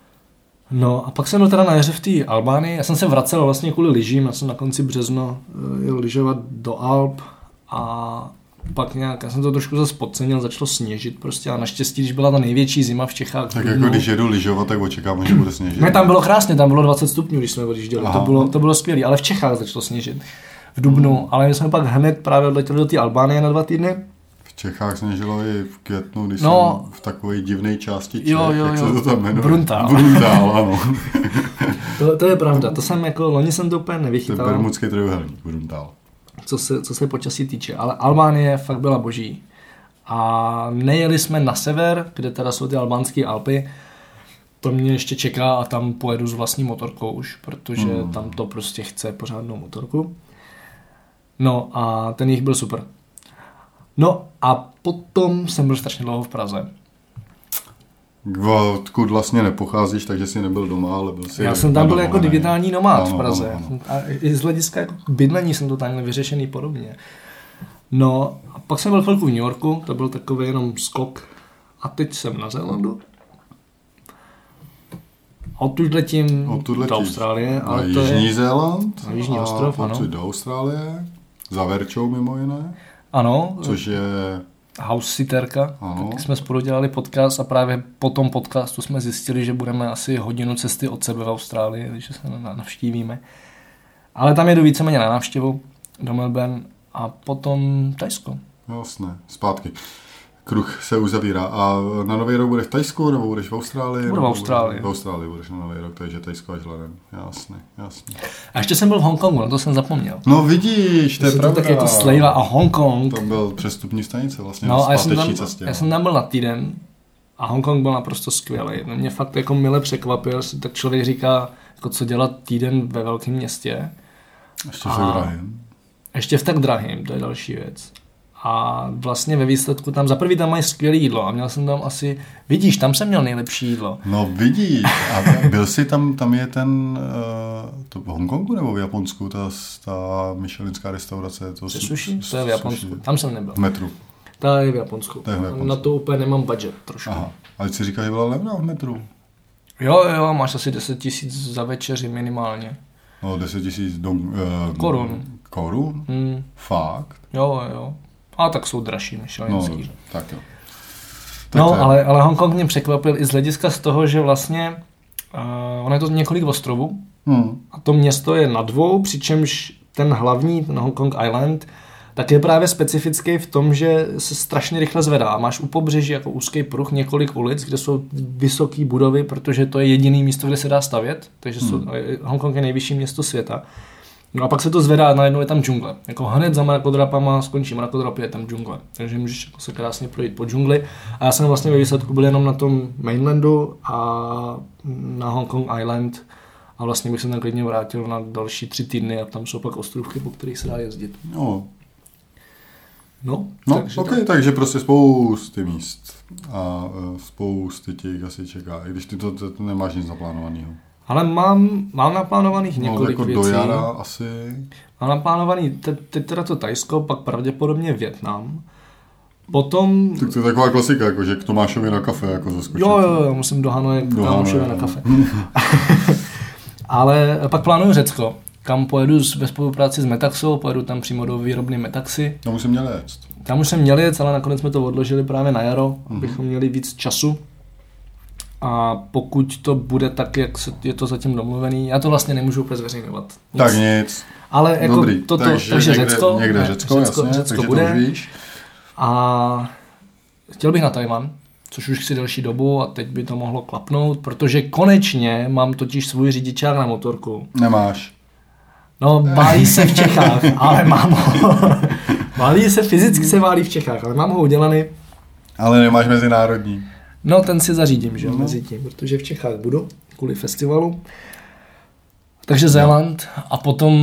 No a pak jsem byl teda na jaře v té Albánii. Já jsem se vracel vlastně kvůli lyžím. Já jsem na konci března eh, jel lyžovat do Alp a pak nějak, já jsem to trošku zase podcenil, začalo sněžit prostě a naštěstí, když byla ta největší zima v Čechách. Tak jako když jedu lyžovat, tak očekávám, že bude sněžit. Ne, tam bylo krásně, tam bylo 20 stupňů, když jsme odjížděli. Aha. To bylo, to bylo skvělé, ale v Čechách začalo sněžit. V Dubnu, ale my jsme pak hned právě odletěli do té Albánie na dva týdny. V Čechách sněžilo i v květnu, když No. jsem v takové divné části Čech, Jo, jo, jak se jo. to tam jmenuje? Bruntál. Bruntál, ano. To, to je pravda, to jsem jako, loni jsem to úplně To je nevychytal, Bermudský trojuhelník, Bruntál. Co se, co se počasí týče, ale Albánie fakt byla boží. A nejeli jsme na sever, kde teda jsou ty albánské Alpy, to mě ještě čeká a tam pojedu s vlastní motorkou už, protože Hmm. tam to prostě chce pořádnou motorku. No a ten jich byl super. No a potom jsem byl strašně dlouho v Praze. Odkud vlastně nepocházíš, takže jsi nebyl doma, ale byl jsi Já jsem tam byl jako digitální nomád v Ano, Praze. ano, ano. A i z hlediska jako bydlení jsem to takhle vyřešený podobně. No a pak jsem byl chvilku v New Yorku, to byl takový jenom skok. A teď jsem na Zélandu. A Odtud letím Odtud do Austrálie. Na Ale to Jižní je, Zéland. Na Jižní a ostrov, ano. do Austrálie. Za Verčou mimo jiné. ano, Což je... house sitterka. Ano. Tak jsme spolu dělali podcast a právě po tom podcastu jsme zjistili, že budeme asi hodinu cesty od sebe v Austrálii, když se na- navštívíme. Ale tam jedu víceméně na návštěvu do Melbourne a potom Tajsko. Jasné, zpátky. Kruh se uzavírá. A na Nový rok budeš v Tajsku, nebo budeš v Austrálii? Budu v Austrálii. V Austrálii budeš na Nový rok, takže Tajsko až hledem. Jasně, jasně. A ještě jsem byl v Hongkongu, na to jsem zapomněl. No vidíš, to je To pravda. tak jako slejva a Hongkong. To byl přestupní stanice vlastně na No a já jsem, tam, cestě. já jsem tam byl na týden a Hongkong byl naprosto skvělý. No, mě fakt jako mile překvapil, tak člověk říká, jako co dělat týden ve velkém městě. Ještě a- se drahým. Ještě v tak drahým, to je další věc. A vlastně ve výsledku tam, za prvý tam mají skvělé jídlo a měl jsem tam asi, vidíš, tam jsem měl nejlepší jídlo. No vidíš, a byl jsi tam, tam je ten, uh, to v Hongkongu nebo v Japonsku, ta, ta Michelinská restaurace? To Se su- sushi? s- To je v sushi. Japonsku. Tam jsem nebyl. V metru. To je v Japonsku. Je v Japonsku. Na to úplně nemám budget trošku. Aha. Ale si říkal, že byla levná v metru. Jo, jo, máš asi 10 tisíc za večeři minimálně. No 10 tisíc uh, Korun. Korun? Hmm, Fakt? jo, jo. A tak jsou dražší No, myšelinský. dobře, tak jo. No, to je- ale, ale Hongkong mě překvapil i z hlediska z toho, že vlastně uh, ono je to několik ostrovů Hmm. a to město je na dvou, přičemž ten hlavní, ten Hongkong Island, tak je právě specifický v tom, že se strašně rychle zvedá. Máš u pobřeží jako úzký pruh několik ulic, kde jsou vysoké budovy, protože to je jediné místo, kde se dá stavět. Takže jsou, Hongkong je nejvyšší město světa. No a pak se to zvedá najednou je tam džungle. Jako hned za mrakodrapama skončí mrakodrapy, je tam džungle. Takže můžeš jako se krásně projít po džungli. A já jsem vlastně ve výsledku byl jenom na tom mainlandu a na Hong Kong Island. A vlastně bych se tam klidně vrátil na další tři týdny a tam jsou pak ostrovky, po kterých se dá jezdit. No, No, no takže okay, takže prostě spousty míst a uh, spousty těch asi čeká, i když ty to, to, to nemáš nic naplánovaného. Ale mám, mám naplánovaných No, několik jako věcí. do jara asi. Mám naplánovaný te, teď teda to Tajsko, pak pravděpodobně Větnam. Potom... Tak to je taková klasika, jako že k Tomášovi na kafe jako zaskočit. Jo, jo, jo, musím do Hanoje k Do kámošovi Hanoje, na no. kafe. Ale pak plánuju Řecko, kam pojedu ve spolupráci s Metaxou, pojedu tam přímo do výrobny Metaxy. To musím měl jet. Tam už jsem měl jet, ale nakonec jsme to odložili právě na jaro, Mhm. abychom měli víc času. A pokud to bude tak, jak se, je to zatím domluvený, já to vlastně nemůžu úplně zveřejňovat. Nic. Tak nic. Ale jako Dobrý, toto, takže, takže někde, Řecko, někde ne, Řecko, Řecko, jasně, Řecko takže bude. víš. A chtěl bych na Tajvan, což už chci delší dobu a teď by to mohlo klapnout, protože konečně mám totiž svůj řidičák na motorku. Nemáš. No, válí se v Čechách, ale mám ho. válí se, fyzicky se válí v Čechách, ale mám ho udělaný. Ale nemáš mezinárodní. No, ten si zařídím, že jo, mezi tím, protože v Čechách budu kvůli festivalu. Takže Zéland a potom...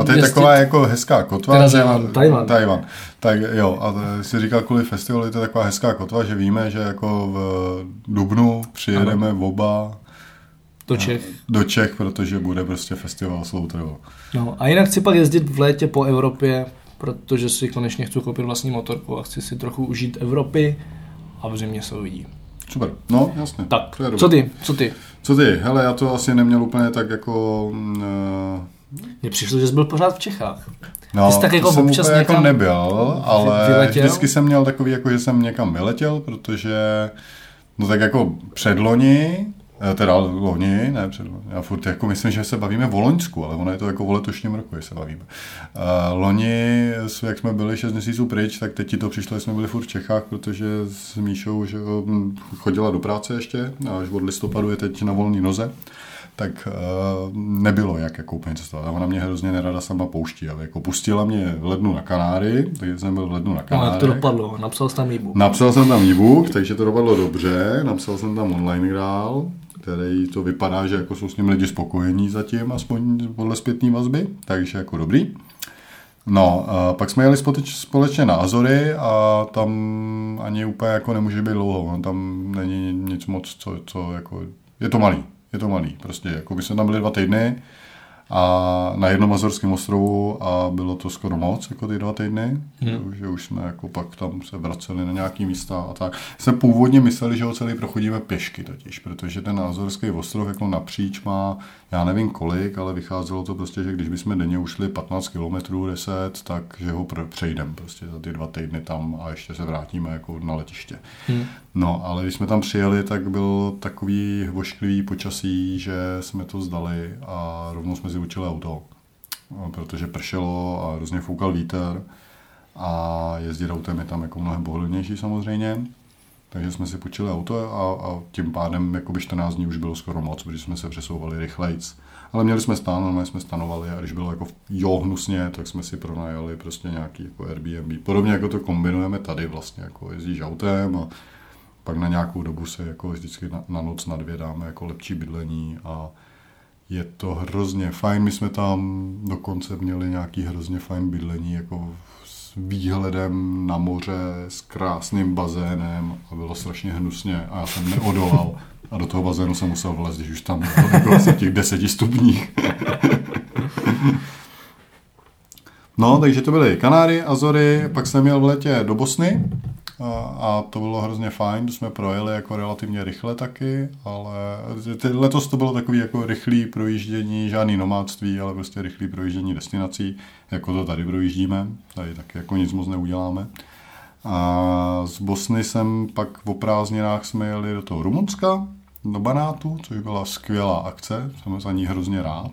A to je jezdit- taková jako hezká kotva. Teda že- Zéland, Tajvan. Tajvan. Tak jo, a jsi říkal kvůli festivalu, je to taková hezká kotva, že víme, že jako v Dubnu přijedeme ano. oba do Čech. do Čech, protože bude prostě festival Slow Travel. No a jinak chci pak jezdit v létě po Evropě, protože si konečně chci koupit vlastní motorku a chci si trochu užít Evropy a v zimě se uvidí. Super, no jasně. Tak, to je dobré. co ty? Co ty? Co ty? Hele, já to asi neměl úplně tak jako... eh, Mně přišlo, že jsi byl pořád v Čechách. No, Ty jsi tak jako jsem občas úplně jako někam nebyl, ale vyletěl? vždycky jsem měl takový, jako že jsem někam vyletěl, protože no tak jako předloni Teda loni, ne, před, já furt jako myslím, že se bavíme o Loňsku, ale ono je to jako o letošním roku, se bavíme. Uh, loni, jak jsme byli 6 měsíců pryč, tak teď ti to přišlo, že jsme byli furt v Čechách, protože s Míšou že hm, chodila do práce ještě, až od listopadu je teď na volné noze tak uh, nebylo jak jako úplně cestovat. Ona mě hrozně nerada sama pouští. Ale jako pustila mě v lednu na Kanáry, takže jsem byl v lednu na No, Kanáry. jak to dopadlo? Napsal jsi tam e-book. Napsal jsem tam e-book, takže to dopadlo dobře. Napsal jsem tam online grál, který to vypadá, že jako jsou s ním lidi spokojení zatím, aspoň podle zpětné vazby, takže jako dobrý. No, a pak jsme jeli společně na Azory a tam ani úplně jako nemůže být dlouho, on tam není nic moc, co, co jako, je to malý, je to malý, prostě, jako my jsme tam byli dva týdny a na jednom Azorském ostrovu a bylo to skoro moc, jako ty dva týdny, hmm. že, že už jsme jako pak tam se vraceli na nějaký místa a tak. Jsme původně mysleli, že ho celý prochodíme pěšky totiž, protože ten Azorský ostrov jako napříč má, já nevím kolik, ale vycházelo to prostě, že když bychom denně ušli 15 km 10, tak že ho přejdeme prostě za ty dva týdny tam a ještě se vrátíme jako na letiště. Hmm. No, ale když jsme tam přijeli, tak byl takový vošklivý počasí, že jsme to zdali a rovnou jsme si učili auto, protože pršelo a různě foukal vítr a jezdit autem je tam jako mnohem pohodlnější samozřejmě. Takže jsme si počili auto a, a tím pádem jakoby 14 dní už bylo skoro moc, protože jsme se přesouvali rychlejc. Ale měli jsme stán, normálně jsme stanovali a když bylo jako jo hnusně, tak jsme si pronajali prostě nějaký jako Airbnb. Podobně jako to kombinujeme tady vlastně, jako jezdíš autem a pak na nějakou dobu se jako vždycky na, na noc na dvě dáme jako lepší bydlení a je to hrozně fajn. My jsme tam dokonce měli nějaký hrozně fajn bydlení jako s výhledem na moře, s krásným bazénem a bylo strašně hnusně a já jsem neodolal a do toho bazénu jsem musel vlezt, když už tam bylo asi těch deseti stupních. No, takže to byly Kanáry, Azory, pak jsem měl v letě do Bosny a, to bylo hrozně fajn, to jsme projeli jako relativně rychle taky, ale letos to bylo takový jako rychlý projíždění, žádný nomádství, ale prostě rychlý projíždění destinací, jako to tady projíždíme, tady taky jako nic moc neuděláme. A z Bosny jsem pak o prázdninách jsme jeli do toho Rumunska, do Banátu, což byla skvělá akce, jsem za ní hrozně rád.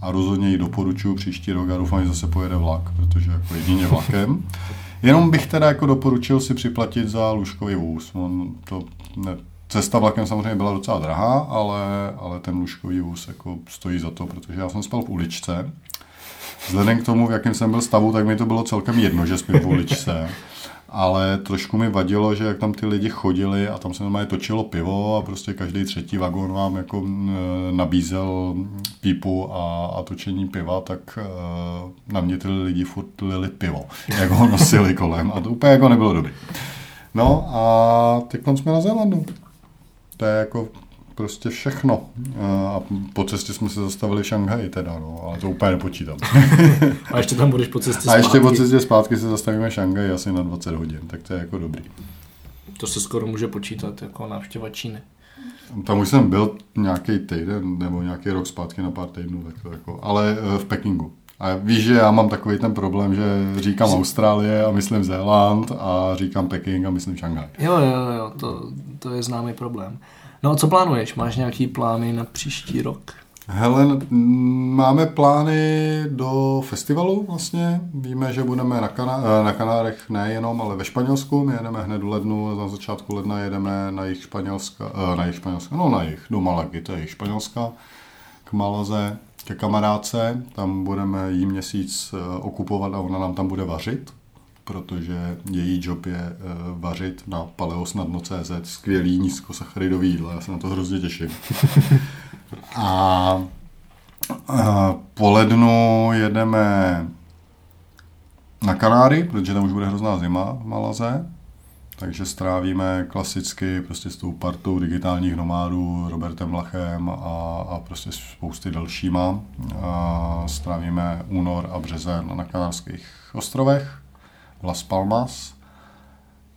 A rozhodně ji doporučuji příští rok a doufám, že zase pojede vlak, protože jako jedině vlakem. Jenom bych teda jako doporučil si připlatit za lůžkový vůz. On to ne, cesta vlakem samozřejmě byla docela drahá, ale, ale ten lůžkový vůz jako stojí za to, protože já jsem spal v uličce. Vzhledem k tomu, v jakém jsem byl stavu, tak mi to bylo celkem jedno, že spím v uličce. Ale trošku mi vadilo, že jak tam ty lidi chodili a tam se normálně točilo pivo a prostě každý třetí vagón vám jako mm, nabízel pípu a, a točení piva, tak eh, na mě ty lidi furt lili pivo, jak ho nosili kolem a to úplně jako nebylo dobrý. No a teď jsme na Zélandu. To je jako prostě všechno. A po cestě jsme se zastavili v Šanghaji teda, no, ale to úplně nepočítám. A ještě tam budeš po cestě A ještě po zpátky. cestě zpátky se zastavíme v Šanghaji asi na 20 hodin, tak to je jako dobrý. To se skoro může počítat jako návštěva Číny. Tam už jsem byl nějaký týden nebo nějaký rok zpátky na pár týdnů, tak to jako, ale eh, v Pekingu. A víš, že já mám takový ten problém, že říkám Austrálie a myslím Zéland a říkám Peking a myslím Šanghaj. Jo, jo, jo, to, to je známý problém. No a co plánuješ? Máš nějaký plány na příští rok? Hele, mm, máme plány do festivalu vlastně. Víme, že budeme na, Kana- eh, na Kanárech nejenom, ale ve Španělsku. My jedeme hned do lednu, na začátku ledna jedeme na jich Španělska, eh, na jich Španělska, no na jich, do Malagy, to je jich Španělska, k Malaze, ke kamarádce. Tam budeme jí měsíc eh, okupovat a ona nám tam bude vařit protože její job je eh, vařit na paleosnadno.cz skvělý nízkosacharidový jídla, já se na to hrozně těším. A, a po lednu jedeme na Kanáry, protože tam už bude hrozná zima v Malaze. Takže strávíme klasicky prostě s tou partou digitálních nomádů, Robertem Lachem a, a prostě spousty dalšíma. A strávíme únor a březen na Kanárských ostrovech, Las Palmas.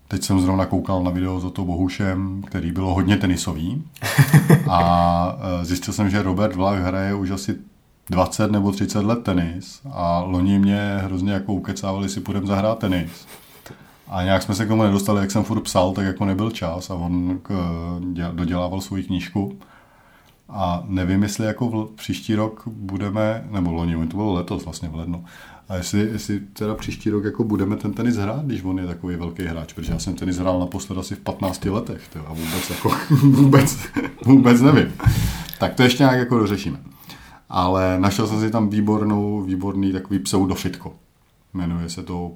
Teď jsem zrovna koukal na video s Otto Bohušem, který bylo hodně tenisový. A e, zjistil jsem, že Robert Vlach hraje už asi 20 nebo 30 let tenis a loni mě hrozně jako ukecávali, si půjdeme zahrát tenis. A nějak jsme se k tomu nedostali, jak jsem furt psal, tak jako nebyl čas a on k, děl, dodělával svou knížku. A nevím, jestli jako v příští rok budeme, nebo loni, to bylo letos vlastně v lednu, a jestli, jestli teda příští rok jako budeme ten tenis hrát, když on je takový velký hráč, protože já jsem tenis hrál naposled asi v 15 letech, tyjo, a vůbec jako, vůbec, vůbec nevím. Tak to ještě nějak jako dořešíme. Ale našel jsem si tam výbornou, výborný takový pseudofitko. Jmenuje se to,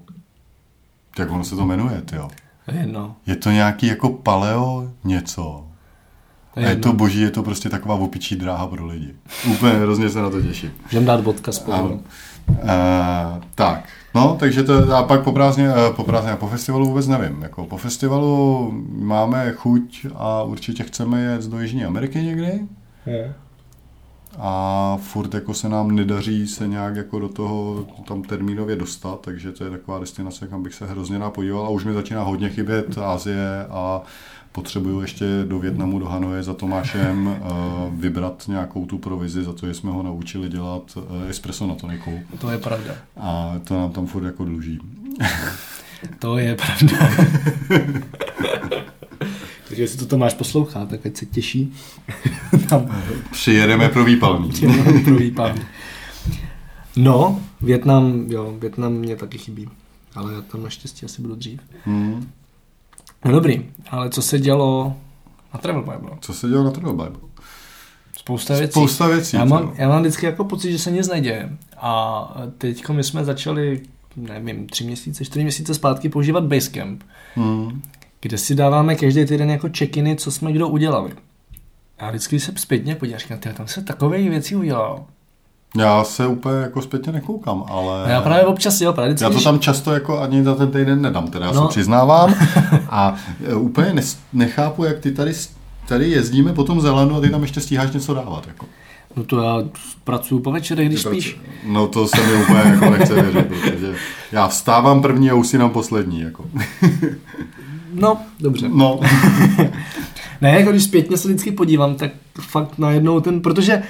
jak ono se to jmenuje, jo? Jedno. Je to nějaký jako paleo něco. A je to boží, je to prostě taková opičí dráha pro lidi. Úplně hrozně se na to těším. Můžeme dát bodka spolu. Ano. Uh, tak, no, takže to, a pak po prázdně, uh, po prázdně, po festivalu vůbec nevím. Jako po festivalu máme chuť a určitě chceme jet do Jižní Ameriky někdy. Je. A furt jako se nám nedaří se nějak jako do toho tam termínově dostat, takže to je taková destinace, kam bych se hrozně rád podíval a už mi začíná hodně chybět Asie a potřebuju ještě do Větnamu, do Hanoje za Tomášem uh, vybrat nějakou tu provizi za to, že jsme ho naučili dělat uh, espresso na toniku. To je pravda. A to nám tam furt jako dluží. To je pravda. Takže jestli to Tomáš poslouchá, tak ať se těší. Tam Přijedeme pro výpalný. jenom pro výpad. No, Větnam, jo, Větnam mě taky chybí. Ale já tam naštěstí asi budu dřív. Hmm. No dobrý, ale co se dělo na Travel Bible? Co se dělo na Travel Bible? Spousta věcí. Spousta věcí. Já mám, já mám vždycky jako pocit, že se nic neděje. A teď my jsme začali, nevím, tři měsíce, čtyři měsíce zpátky používat Basecamp, Hmm. kde si dáváme každý týden jako check-iny, co jsme kdo udělali. A vždycky se zpětně říkám, "Tyjo, tam se takové věci udělalo. Já se úplně jako zpětně nekoukám, ale... A já právě občas, jo, právě vždycky, Já to když- tam často jako ani za ten týden nedám, teda já No. se přiznávám. A e, úplně nechápu, jak ty tady, tady jezdíme po tom Zelandu a ty tam ještě stíháš něco dávat. Jako. No to já pracuju po večerech, když spíš. No to se mi úplně jako nechce věřit, protože já vstávám první a usínám poslední. Jako. No, dobře. No, Ne, jako když zpětně se vždycky podívám, tak fakt najednou ten, protože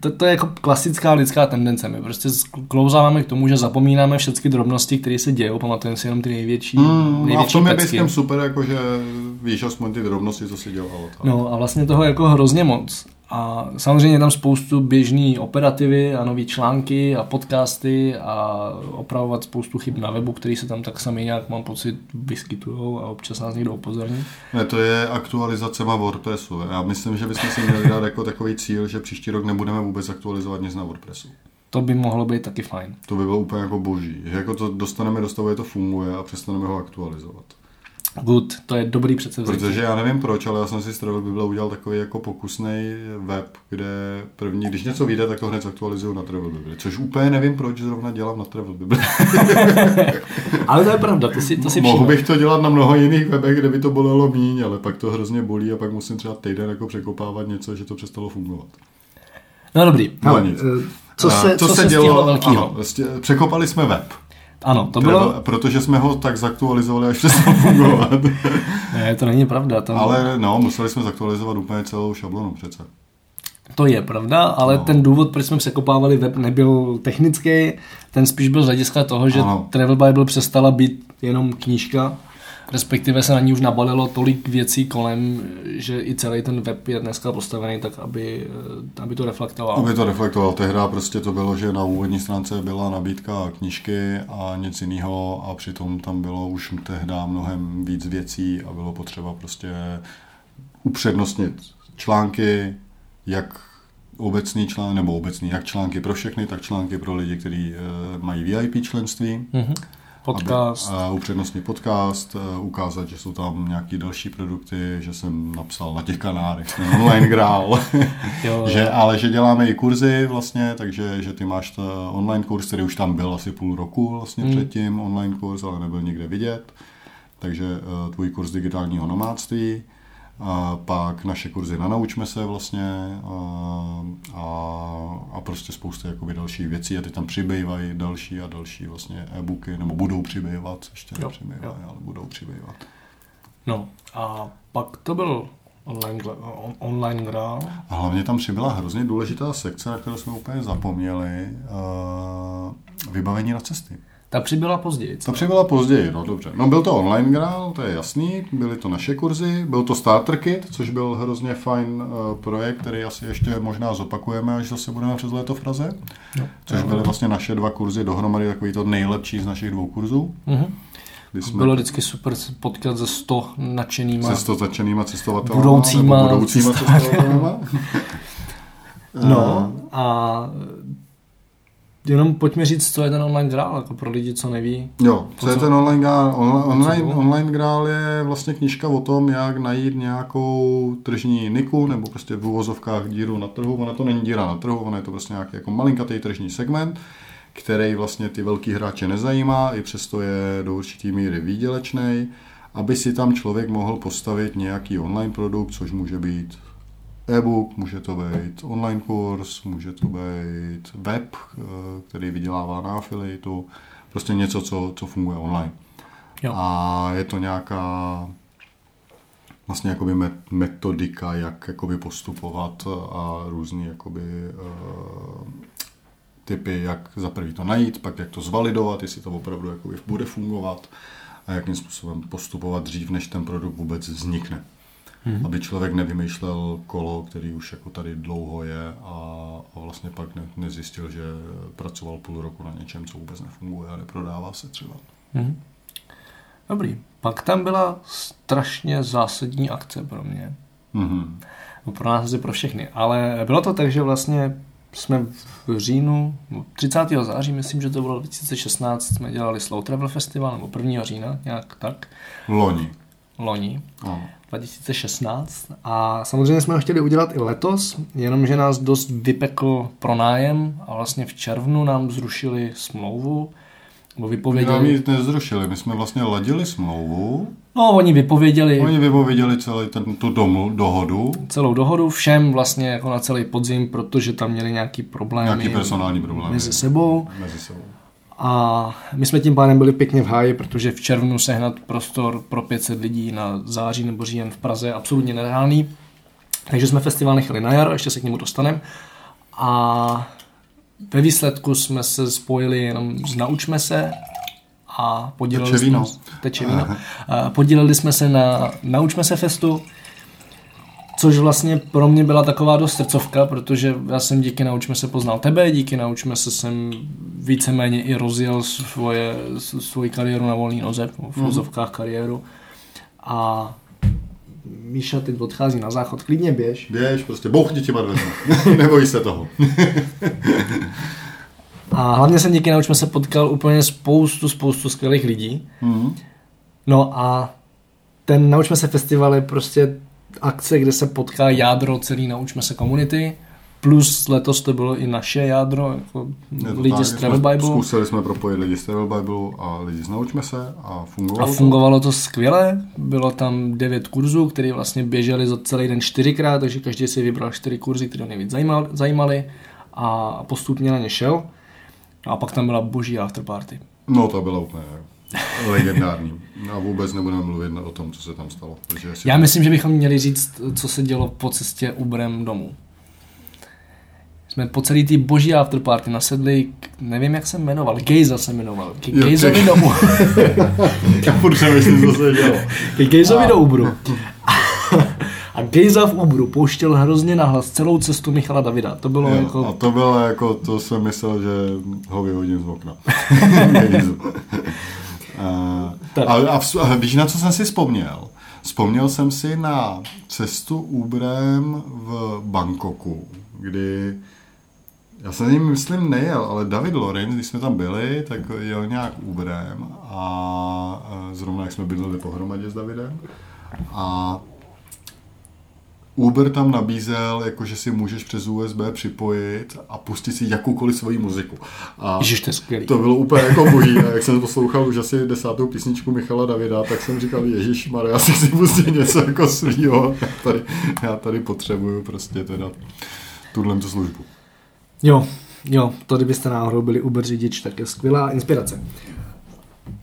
to, to je jako klasická lidská tendence. My prostě sklouzáváme k tomu, že zapomínáme všechny drobnosti, které se dějou, pamatujeme si jenom ty největší, mm, a v největší tom je pecky. Basecamp super, jako, že víš aspoň ty drobnosti, co si dělalo. Tak. No a vlastně toho jako hrozně moc. A samozřejmě je tam spoustu běžný operativy a nový články a podcasty a opravovat spoustu chyb na webu, který se tam tak sami nějak, mám pocit, vyskytujou a občas nás někdo upozorní. Ne, to je aktualizace má WordPressu. Já myslím, že bychom si měli dát jako takový cíl, že příští rok nebudeme vůbec aktualizovat nic na WordPressu. To by mohlo být taky fajn. To by bylo úplně jako boží. Že jako to dostaneme do stavu, že to funguje a přestaneme ho aktualizovat. Good, to je dobrý předsevzetí. Protože já nevím proč, ale já jsem si z Travel Bible udělal takový jako pokusný web, kde první, když něco vyjde, tak to hned aktualizuju na Travel Bible. Což úplně nevím, proč zrovna dělám na Travel Bible. Ale to je pravda, to si, to si Mohl bych to dělat na mnoha jiných webech, kde by to bolelo míň, ale pak to hrozně bolí a pak musím třeba týden jako překopávat něco, že to přestalo fungovat. No dobrý, no, nic. eh, co se, co se stihlo velkýho? Ano, vlastně překopali jsme web. Ano, to Travel, bylo... protože jsme ho tak zaktualizovali, až přestal fungovat. Ne, to není pravda. To, ale no, museli jsme zaktualizovat úplně celou šablonu přece. to je pravda, ale No. ten důvod, proč jsme překopávali web, nebyl technický, ten spíš byl z hlediska toho, že Ano. Travel Bible přestala být jenom knížka, respektive se na ní už nabalilo tolik věcí kolem, že i celý ten web je dneska postavený tak, aby, eh, aby to reflektovalo. Aby to reflektoval, tehdy prostě to bylo, že na úvodní stránce byla nabídka knížky a nic jiného a přitom tam bylo už tehdy mnohem víc věcí a bylo potřeba prostě upřednostnit články, jak obecný článek, nebo obecný, jak články pro všechny, tak články pro lidi, kteří uh, mají VIP členství. Mhm. Podcast. Aby, uh, upřednostnit podcast, uh, ukázat, že jsou tam nějaké další produkty, že jsem napsal na těch kanálech, online grál. Jo, že, ale že děláme i kurzy vlastně, takže že ty máš ta online kurz, který už tam byl asi půl roku vlastně hmm. předtím, online kurz, ale nebyl nikde vidět. Takže uh, tvůj kurz digitálního nomádství, a pak naše kurzy na Naučme se vlastně a, a, a prostě spousta jakoby dalších věcí a ty tam přibývají další a další vlastně e-booky, nebo budou přibývat, ještě Jo, nepřibývají, jo. ale budou přibývat. No a pak to byl online, on, online. A hlavně tam přibyla hrozně důležitá sekce, na kterou jsme úplně zapomněli, uh, vybavení na cesty. Ta přibyla později. To přibyla později, no dobře. No byl to online grál, to je jasný, byly to naše kurzy, byl to Starter Kit, což byl hrozně fajn uh, projekt, který asi ještě možná zopakujeme, až zase budeme přes léto v Praze. No. Což byly vlastně naše dva kurzy dohromady, takový to nejlepší z našich dvou kurzů. Mhm. Kdy jsme Bylo vždycky super potkat se 100 nadšenýma. se sto začenýma cestovatelů. Budoucíma budoucíma cestovatelůma. No a jenom pojďme říct, co je ten online grál, jako pro lidi, co neví. Jo, co je co- ten online grál? Online, online, grál je vlastně knižka o tom, jak najít nějakou tržní niku, nebo prostě v uvozovkách díru na trhu. Ona to není díra na trhu, ona je to prostě nějaký jako malinkatý tržní segment, který vlastně ty velký hráče nezajímá, i přesto je do určitý míry výdělečný, aby si tam člověk mohl postavit nějaký online produkt, což může být e-book, může to být online kurz, může to být web, eh, který vydělává na afiliatu, prostě něco, co, co funguje online. Jo. A je to nějaká vlastně jakoby met- metodika, jak jakoby postupovat a různý jakoby uh, typy, jak za prvý to najít, pak jak to zvalidovat, jestli to opravdu jakoby bude fungovat a jakým způsobem postupovat dřív, než ten produkt vůbec vznikne. Mm-hmm. Aby člověk nevymýšlel kolo, který už jako tady dlouho je a, a vlastně pak ne, nezjistil, že pracoval půl roku na něčem, co vůbec nefunguje a neprodává se třeba. Mhm. Dobrý. Pak tam byla strašně zásadní akce pro mě. Mm-hmm. No, pro nás asi pro všechny. Ale bylo to tak, že vlastně jsme v říjnu, no, 30. září, myslím, že to bylo 2016, jsme dělali Slow Travel Festival, nebo 1. října, nějak tak, Loni. Loni. Ano. 2016 a samozřejmě jsme ho chtěli udělat i letos, jenomže nás dost vypekl pronájem a vlastně v červnu nám zrušili smlouvu, nebo vypověděli, ji nezrušili, my jsme vlastně ladili smlouvu, no oni vypověděli oni vypověděli celý ten, tu domu, dohodu, celou dohodu všem vlastně jako na celý podzim, protože tam měli nějaký problémy nějaký personální problémy mezi sebou mezi sebou. A my jsme tím pádem byli pěkně v háji, protože v červnu sehnat prostor pro 500 lidí na září nebo říjen v Praze je absolutně nereálný. Takže jsme festival nechali na jaro, ještě se k němu dostaneme. A ve výsledku jsme se spojili jenom s Naučme se a podíleli Teče víno. jsme, teče víno. Podíleli jsme se na Naučme se festu, což vlastně pro mě byla taková dost srdcovka, protože já jsem díky Naučme se poznal tebe, díky Naučme se jsem víceméně i rozjel svoje, svoji kariéru na volný noze, v úzovkách kariéru. A Míša teď odchází na záchod, klidně běž. Běž, prostě bouchni ti barvenu. Neboj se toho. A hlavně jsem díky Naučme se potkal úplně spoustu, spoustu skvělých lidí. Mhm. No a ten Naučme se festival je prostě akce, kde se potká jádro celý Naučme se komunity, plus letos to bylo i naše jádro, jako to lidi tak, z Travel Bible. Zkusili jsme propojit lidi z Travel Bible a lidi z Naučme se a fungovalo A fungovalo to skvěle, bylo tam devět kurzů, které vlastně běžely za celý den čtyřikrát, takže každý si vybral čtyři kurzy, které ho nejvíc zajímal- zajímaly a postupně na ně šel. A pak tam byla boží afterparty. to. No to bylo úplně legendární. A vůbec nebudeme mluvit o tom, co se tam stalo. Protože Já myslím, že bychom měli říct, co se dělo po cestě Uberem domů. Jsme po celý té boží afterparty nasedli, k, nevím jak se jmenoval, Gejza se jmenoval, k Jo, Gejzovi tak. domů, Já furt přemýšlím, co se dělo. ke Gejzovi do Uberu. A Gejza v Uberu pouštěl hrozně nahlas celou cestu Michala Davida. To bylo Jo, jako... A to bylo jako, to jsem myslel, že ho vyhodím z okna. a, Tak. a, a, a víš, na co jsem si vzpomněl? Vzpomněl jsem si na cestu Uberem v Bangkoku, kdy já jsem ním, myslím, nejel, ale David Lorenz, když jsme tam byli, tak jel nějak Uberem a a zrovna jak jsme bydleli pohromadě s Davidem a Uber tam nabízel, jako že si můžeš přes USB připojit a pustit si jakoukoliv svoji muziku. A Ježiš, to je skvělý. to bylo úplně jako boží. A jak jsem poslouchal už asi desátou písničku Michala Davida, tak jsem říkal, Ježíš Maria, asi si pustím něco jako svýho. Já tady, já tady potřebuju prostě teda tuhle tu službu. Jo, jo, to kdybyste náhodou byli Uber řidič, tak je skvělá inspirace.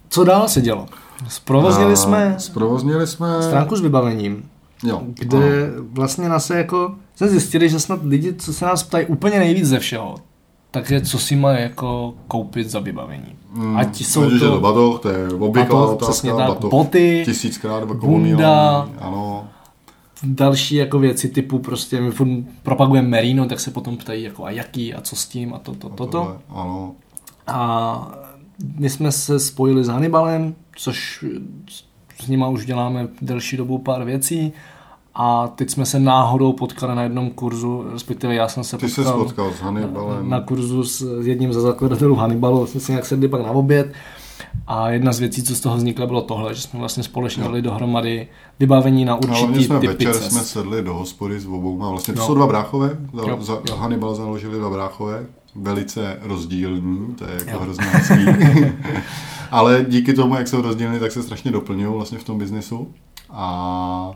Co dál se dělo? Zprovoznili A jsme Zprovoznili jsme... stránku s vybavením, Jo, kde vlastně nás se jako jsme zjistili, že snad lidi, co se nás ptají úplně nejvíc ze všeho, také co si má jako koupit za vybavení. Mm, Ať jsou je to to batoh, to je obvyklá batoh, otázka, přesně tak, batoh boty, tisíckrát jako bunda, ano. další jako věci typu prostě my furt propagujeme Merino, tak se potom ptají jako a jaký a co s tím a to, to, to, to. Ano. A my jsme se spojili s Hannibalem, což s nima už děláme delší dobu pár věcí. A teď jsme se náhodou potkali na jednom kurzu, respektive já jsem se Ty potkal spotkal s Hannibalem. na kurzu s jedním ze zakladatelů Hannibalu, jsme si nějak sedli pak na oběd. A jedna z věcí, co z toho vznikla, bylo tohle, že jsme vlastně společně dali dohromady vybavení na No, hlavně určitý jsme typy večer cest. jsme sedli do hospody s obouma. Vlastně to Jo. jsou dva bráchové. Za, Jo, za, jo. Hannibal založili dva bráchové. Velice rozdílní, to je jako Jo. hrozně. Ale díky tomu, jak jsou rozdílní, tak se strašně doplňují vlastně v tom biznesu. A,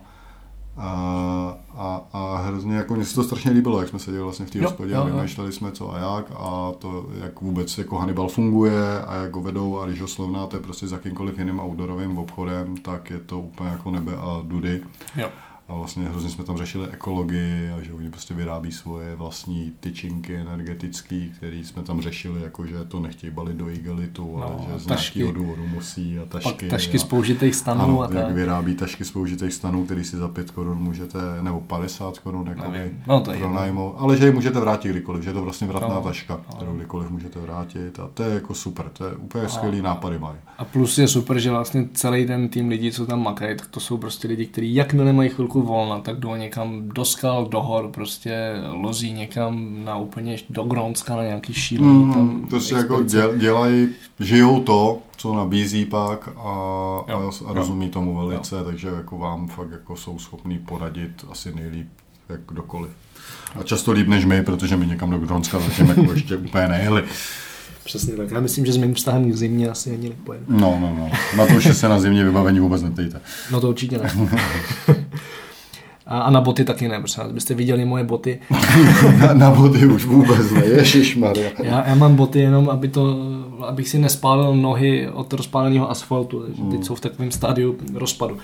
a, a, a hrozně jako mně se to strašně líbilo, jak jsme seděli vlastně v té hospodě a vymýšleli jsme co a jak a to, jak vůbec jako Hannibal funguje a jak ho vedou a když ho srovnáte prostě s jakýmkoliv jiným outdoorovým obchodem, tak je to úplně jako nebe a dudy. Jo. A vlastně hrozně jsme tam řešili ekologii a že oni prostě vyrábí svoje vlastní tyčinky energetický, který jsme tam řešili, jako že to nechtějí balit do igelitu, No, ale že z tašky. nějakého důvodu musí a tašky. Pak tašky a, z použitých stanů ano, a jak tak. vyrábí tašky z použitých stanů, který si za 5 korun můžete, nebo 50 korun Nevím. No, to je pronajmout, ale že ji můžete vrátit kdykoliv, že je to vlastně vratná No, taška, kterou kdykoliv můžete vrátit a to je jako super, to je úplně skvělý nápady mají. A plus je super, že vlastně celý ten tým lidí, co tam makají, tak to jsou prostě lidi, kteří jakmile mají chvilku volna, tak jdou někam do skal, do hor, prostě lozí někam na úplně do Grónska na nějaký šílený Mm, tam to si jako děl, dělají, žijou to, co nabízí pak a, Jo, a, a rozumí tomu velice, jo. takže jako vám fakt jako jsou schopní poradit asi nejlíp, jak kdokoliv. A často líp než my, protože my někam do Grónska zatím jako ještě úplně nejeli. Přesně tak. Já myslím, že s mým vztahem k zimě asi ani nepojedu. No, no, no. Na to, že se na zimní vybavení vůbec neptejte. No to určitě ne. A, a na boty taky ne, protože byste viděli moje boty. Na, na vody už vůbec ne, ježišmarja. Já, já mám boty jenom, aby to, abych si nespálil nohy od rozpáleného asfaltu, takže teď jsou v takovém stádiu rozpadu.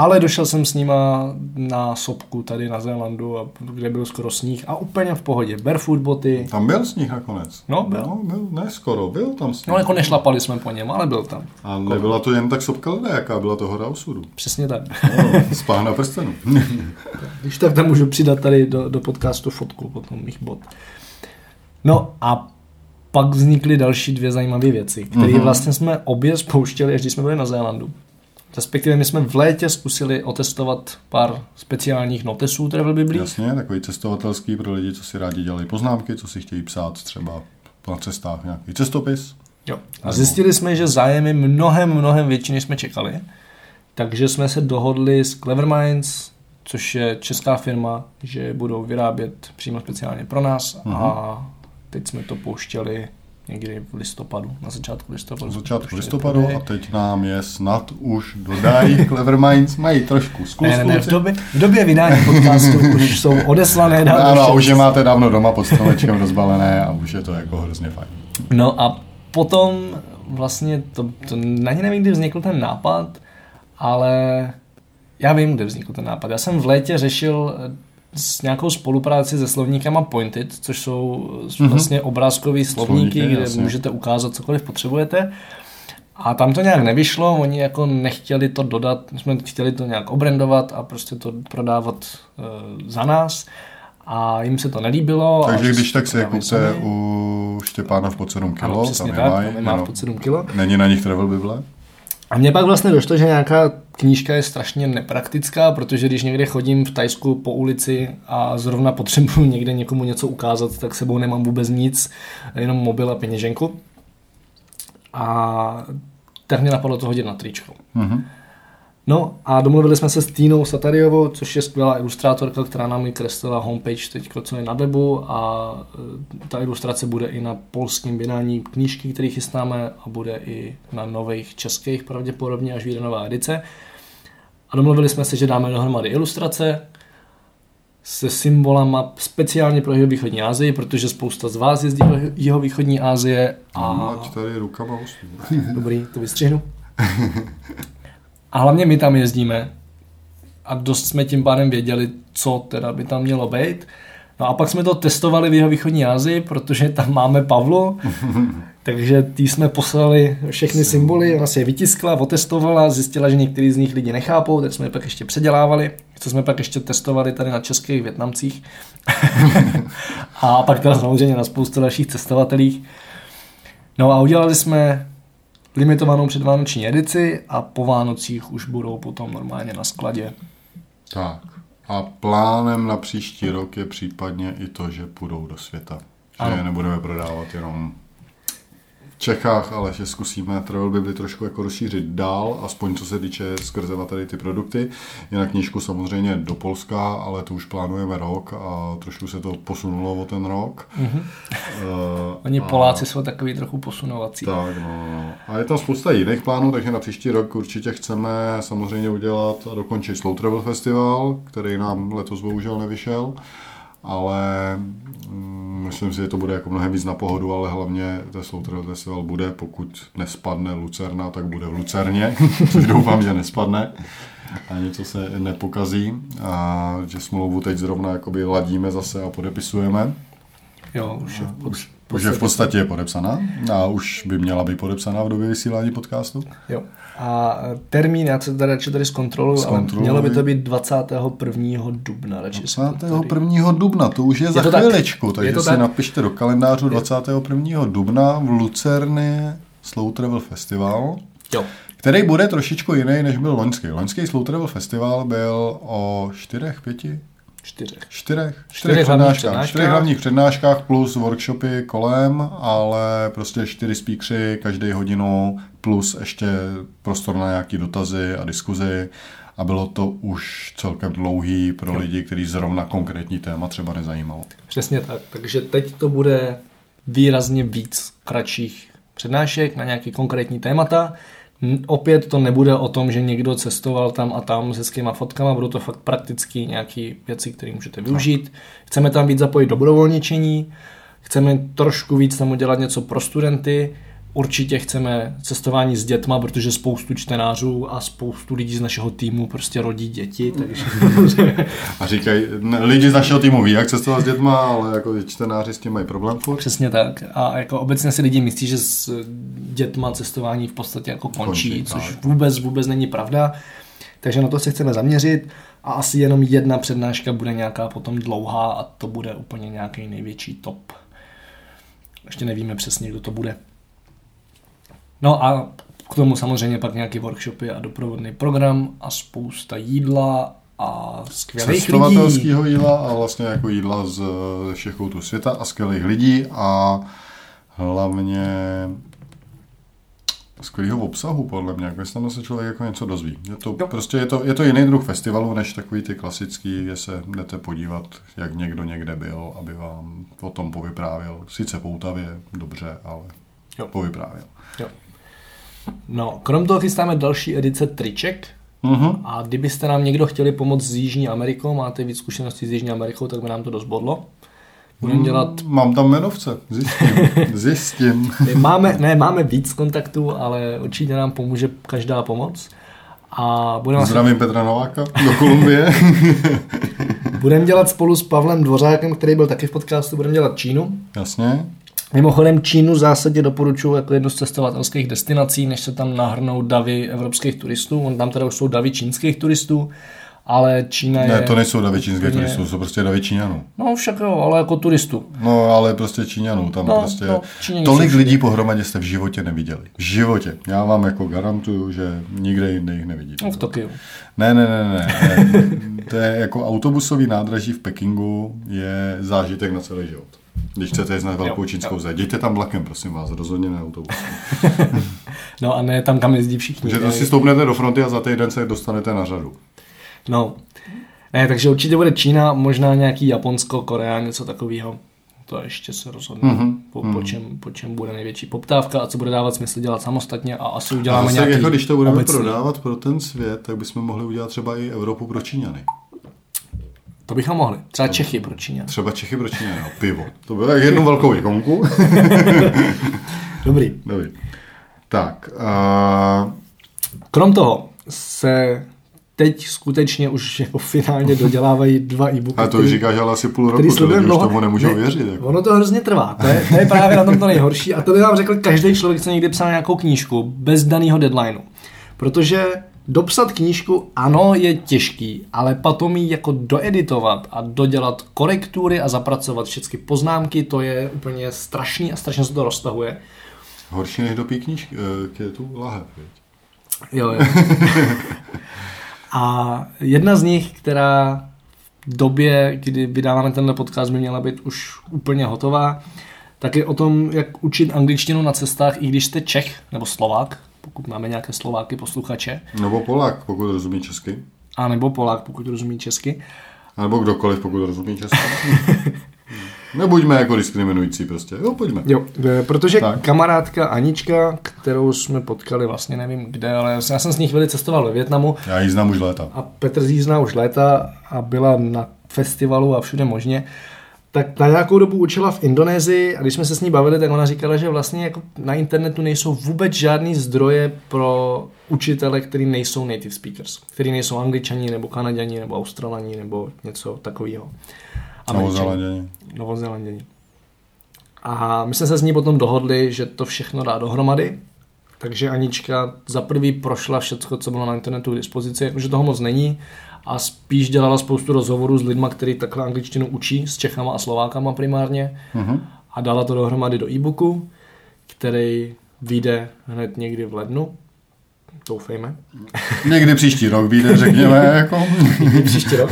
Ale došel jsem s nima na sopku tady na Zélandu, a- kde byl skoro sníh a úplně v pohodě. Barefoot boty, Tam byl sníh nakonec. No, byl. No, byl, ne skoro, byl tam sníh. no jako nešlapali jsme po něm, ale byl tam. A nebyla to jen tak sopka lidé, jaká byla to hora osudu. Přesně tak. No, spáh na prstenu. Když tak tam můžu přidat tady do, do podcastu fotku potom mých bot. No a pak vznikly další dvě zajímavé věci, které Mhm. vlastně jsme obě spouštěli, až když jsme byli na Zélandu. Respektive my jsme v létě zkusili otestovat pár speciálních notesů Travel Biblí. Jasně, takový cestovatelský pro lidi, co si rádi dělají poznámky, co si chtějí psát třeba na cestách nějaký cestopis. Jo. A zjistili jsme, že zájem je mnohem, mnohem větší, než jsme čekali. Takže jsme se dohodli s Clever Minds, což je česká firma, že budou vyrábět přímo speciálně pro nás Mhm. a teď jsme to pouštěli někdy v listopadu, na začátku listopadu. Na začátku listopadu a teď nám je snad už dodají Clever Minds, mají trošku zkus. Ne, ne, ne, v době, v době vydání podcastu už jsou odeslané dávno Ano, už je máte dávno doma pod stromečkem rozbalené a už je to jako hrozně fajn. No a potom vlastně, to, to ani nevím, kdy vznikl ten nápad, ale já vím, kde vznikl ten nápad. Já jsem v létě řešil s nějakou spolupráci se slovníkama Pointed, což jsou mm-hmm. vlastně obrázkové slovníky, Slovníky, kde jasně. můžete ukázat cokoliv potřebujete. A tam to nějak nevyšlo, oni jako nechtěli to dodat, my jsme chtěli to nějak obrandovat a prostě to prodávat uh, za nás. A jim se to nelíbilo. Takže že když tak si je kupte u Štěpána v pod 7 kilo, Ano, přesně tam tak, je tam je má ano. pod 7 kilo. Není na nich travel bible? A mně pak vlastně došlo, že nějaká knížka je strašně nepraktická, protože když někde chodím v Tajsku po ulici a zrovna potřebuju někde někomu něco ukázat, tak sebou nemám vůbec nic, jenom mobil a peněženku. A tak mě napadlo to hodit na tričko. Mhm. No a domluvili jsme se s Týnou Satariovou, což je skvělá ilustrátorka, která nám i kreslila homepage teď, co je na webu a e, ta ilustrace bude i na polském vydání knížky, který chystáme a bude i na nových českých pravděpodobně, až vyjde nová edice. A domluvili jsme se, že dáme dohromady ilustrace se symbolama speciálně pro jihovýchodní Asii, protože spousta z vás jezdí do jihovýchodní Asie a Ať tady rukama. Dobrý, to vystřihnu. A hlavně my tam jezdíme a dost jsme tím pádem věděli, co teda by tam mělo být. No a pak jsme to testovali v jeho východní Asii, protože tam máme Pavlu, takže tý jsme poslali všechny symboly, ona si je vytiskla, otestovala, zjistila, že některý z nich lidi nechápou, tak jsme je pak ještě předělávali, co jsme pak ještě testovali tady na českých Větnamcích. a pak teda samozřejmě na spoustu dalších cestovatelích. No a udělali jsme limitovanou předvánoční edici a po Vánocích už budou potom normálně na skladě. Tak. A plánem na příští rok je případně i to, že půjdou do světa. Že Ano. je nebudeme prodávat jenom Čechách, ale že zkusíme Travel Bibli trošku jako rozšířit dál, aspoň co se týče skrze tady ty produkty. Jinak knížku samozřejmě do Polska, ale to už plánujeme rok a trošku se to posunulo o ten rok. Mm-hmm. Uh, Oni Poláci jsou takový trochu posunovací. tak, no, no. A je tam spousta jiných plánů, takže na příští rok určitě chceme samozřejmě udělat a dokončit Slow Travel Festival, který nám letos bohužel nevyšel, ale mm, myslím si, že to bude jako mnohem víc na pohodu, ale hlavně ten Slow Festival bude, pokud nespadne Lucerna, tak bude v Lucerně, což doufám, že nespadne a něco se nepokazí a že smlouvu teď zrovna jakoby ladíme zase a podepisujeme. Jo, už je pod- Už je v podstatě je podepsaná a už by měla být podepsaná v době vysílání podcastu. Jo. A termín, já se tady radši tady zkontroluji, ale mělo by to být 21. dubna. Radši si to tady- 21. dubna, to už je za to tak. chvíličku, Je takže to si tak. napište do kalendářu 21. dubna v Lucerně Slow Travel Festival, Jo. který bude trošičku jiný, než byl loňský. Loňský Slow Travel Festival byl o čtyřech, pěti, Čtyřech. čtyřech, Čtyřech čtyřech hlavních přednáškách, přednáškách. čtyřech hlavních přednáškách plus workshopy kolem, ale prostě čtyři speakeři každý hodinu plus ještě prostor na nějaký dotazy a diskuzi a bylo to už celkem dlouhý pro lidi, kteří zrovna konkrétní téma třeba nezajímalo. Přesně tak. Takže teď to bude výrazně víc kratších přednášek na nějaké konkrétní témata. Opět to nebude o tom, že někdo cestoval tam a tam se skýma fotkama, budou to fakt prakticky nějaké věci, které můžete využít. Chceme tam víc zapojit dobrovolničení, chceme trošku víc tam udělat něco pro studenty, určitě chceme cestování s dětma, protože spoustu čtenářů a spoustu lidí z našeho týmu prostě rodí děti, takže A říkají, lidi z našeho týmu ví, jak cestovat s dětma, ale jako čtenáři s tím mají problém furt. Přesně tak. A jako obecně si lidi myslí, že s dětma cestování v podstatě jako končí, Končí, což tak. vůbec, vůbec není pravda. Takže na to se chceme zaměřit a asi jenom jedna přednáška bude nějaká potom dlouhá a to bude úplně nějaký největší top. Ještě nevíme přesně, kdo to bude. No a k tomu samozřejmě pak nějaké workshopy a doprovodný program a spousta jídla a skvělých lidí. cestovatelského jídla a vlastně jako jídla z ze všech koutů světa a skvělých lidí a hlavně skvělého obsahu, podle mě, jako jestli tam se člověk jako něco dozví. Je to, Jo. prostě je to, je to jiný druh festivalu, než takový ty klasický, kde se jdete podívat, jak někdo někde byl, aby vám o tom povyprávěl. Sice poutavě, dobře, ale Jo. povyprávěl. Jo. No, krom toho chystáme další edice triček. Mhm. A kdybyste nám někdo chtěli pomoct s Jižní Amerikou, máte víc zkušeností s Jižní Amerikou, tak by nám to dost bodlo. Budeme dělat... Mám tam jmenovce, zjistím, zjistím. Máme, ne, máme víc kontaktů, ale určitě nám pomůže každá pomoc. A budeme, Zdravím Petra Nováka do Kolumbie. budeme dělat spolu s Pavlem Dvořákem, který byl taky v podcastu, budeme dělat Čínu. Jasně. Mimochodem Čínu v zásadě doporučuji jako jednu z cestovatelských destinací, než se tam nahrnou davy evropských turistů. On tam teda už jsou davy čínských turistů, ale Čína je... Ne, to nejsou davy čínské úplně- turistů, jsou prostě davy Číňanů. No však jo, ale jako turistů. No, ale prostě Číňanů, tam No, prostě no, tolik lidí pohromadě jste v životě neviděli. V životě. Já vám jako garantuju, že nikde jinde jich nevidíte. No v Tokiu. Ne, ne, ne, ne. ne. To je jako autobusový nádraží v Pekingu je zážitek na celý život. Když chcete jít na velkou Jo, čínskou zeď, jděte tam vlakem, prosím vás, rozhodně ne autobusem. No a ne tam, kam jezdí všichni. Takže to si stoupnete do fronty a za týden se dostanete na řadu. No. Ne, takže určitě bude Čína, možná nějaký Japonsko, Korea, něco takového. To ještě se rozhodne, Mhm, mm-hmm. po, po, čem, po čem bude největší poptávka a co bude dávat smysl dělat samostatně a asi uděláme A zase, nějaký jako když to budeme obecný. prodávat pro ten svět, tak bychom mohli udělat třeba i Evropu pro Číňany. To bychom mohli. Třeba Čechy pro Číňan. Třeba Čechy pro Číňany, no, pivo. To bylo jak jednu velkou ikonku. Dobrý. Dobrý. Tak, uh, Krom toho se teď skutečně už jako finálně dodělávají dva e-booky. A to už říkáš, ale asi půl roku, to lidi už dlouho. tomu nemůžou Ne, věřit. Jako. Ono to hrozně trvá, to je, to je právě na tom to nejhorší a to by vám řekl každý člověk, co někdy psal nějakou knížku bez daného deadlineu. Protože dopsat knížku, ano, je těžký, ale potom ji jako doeditovat a dodělat korektury a zapracovat všechny poznámky, to je úplně strašný a strašně se to roztahuje. Horší než do knížky, eh, je tu lahev. Jo, jo. A jedna z nich, která v době, kdy vydáváme tenhle podcast, by měla být už úplně hotová, tak je o tom, jak učit angličtinu na cestách, i když jste Čech nebo Slovák, pokud máme nějaké Slováky posluchače, Nebo Polák, pokud rozumí česky. a nebo Polák, pokud rozumí česky. A nebo kdokoliv, pokud rozumí česky. Nebuďme jako diskriminující prostě. Jo, pojďme. Jo, e, protože Tak. kamarádka Anička, kterou jsme potkali vlastně nevím kde, ale já jsem s ní chvíli cestoval ve Větnamu, Já ji znám už léta. a Petr ní zná už léta a byla na festivalu a všude možně, tak na nějakou dobu učila v Indonésii a když jsme se s ní bavili, tak ona říkala, že vlastně jako na internetu nejsou vůbec žádný zdroje pro učitele, který nejsou native speakers, který nejsou angličani nebo kanaděni nebo australani nebo něco takového. Novozelanděni. Novozelanděni. A my jsme se s ní potom dohodli, že to všechno dá dohromady, takže Anička za prvý prošla všechno, co bylo na internetu k dispozici, jakože toho moc není a spíš dělala spoustu rozhovorů s lidma, kteří takhle angličtinu učí, s Čechama a Slovákama primárně Mhm. a dala to dohromady do e-booku, který vyjde hned někdy v lednu, doufejme. Někdy příští rok vyjde, řekněme, jako. Příští rok.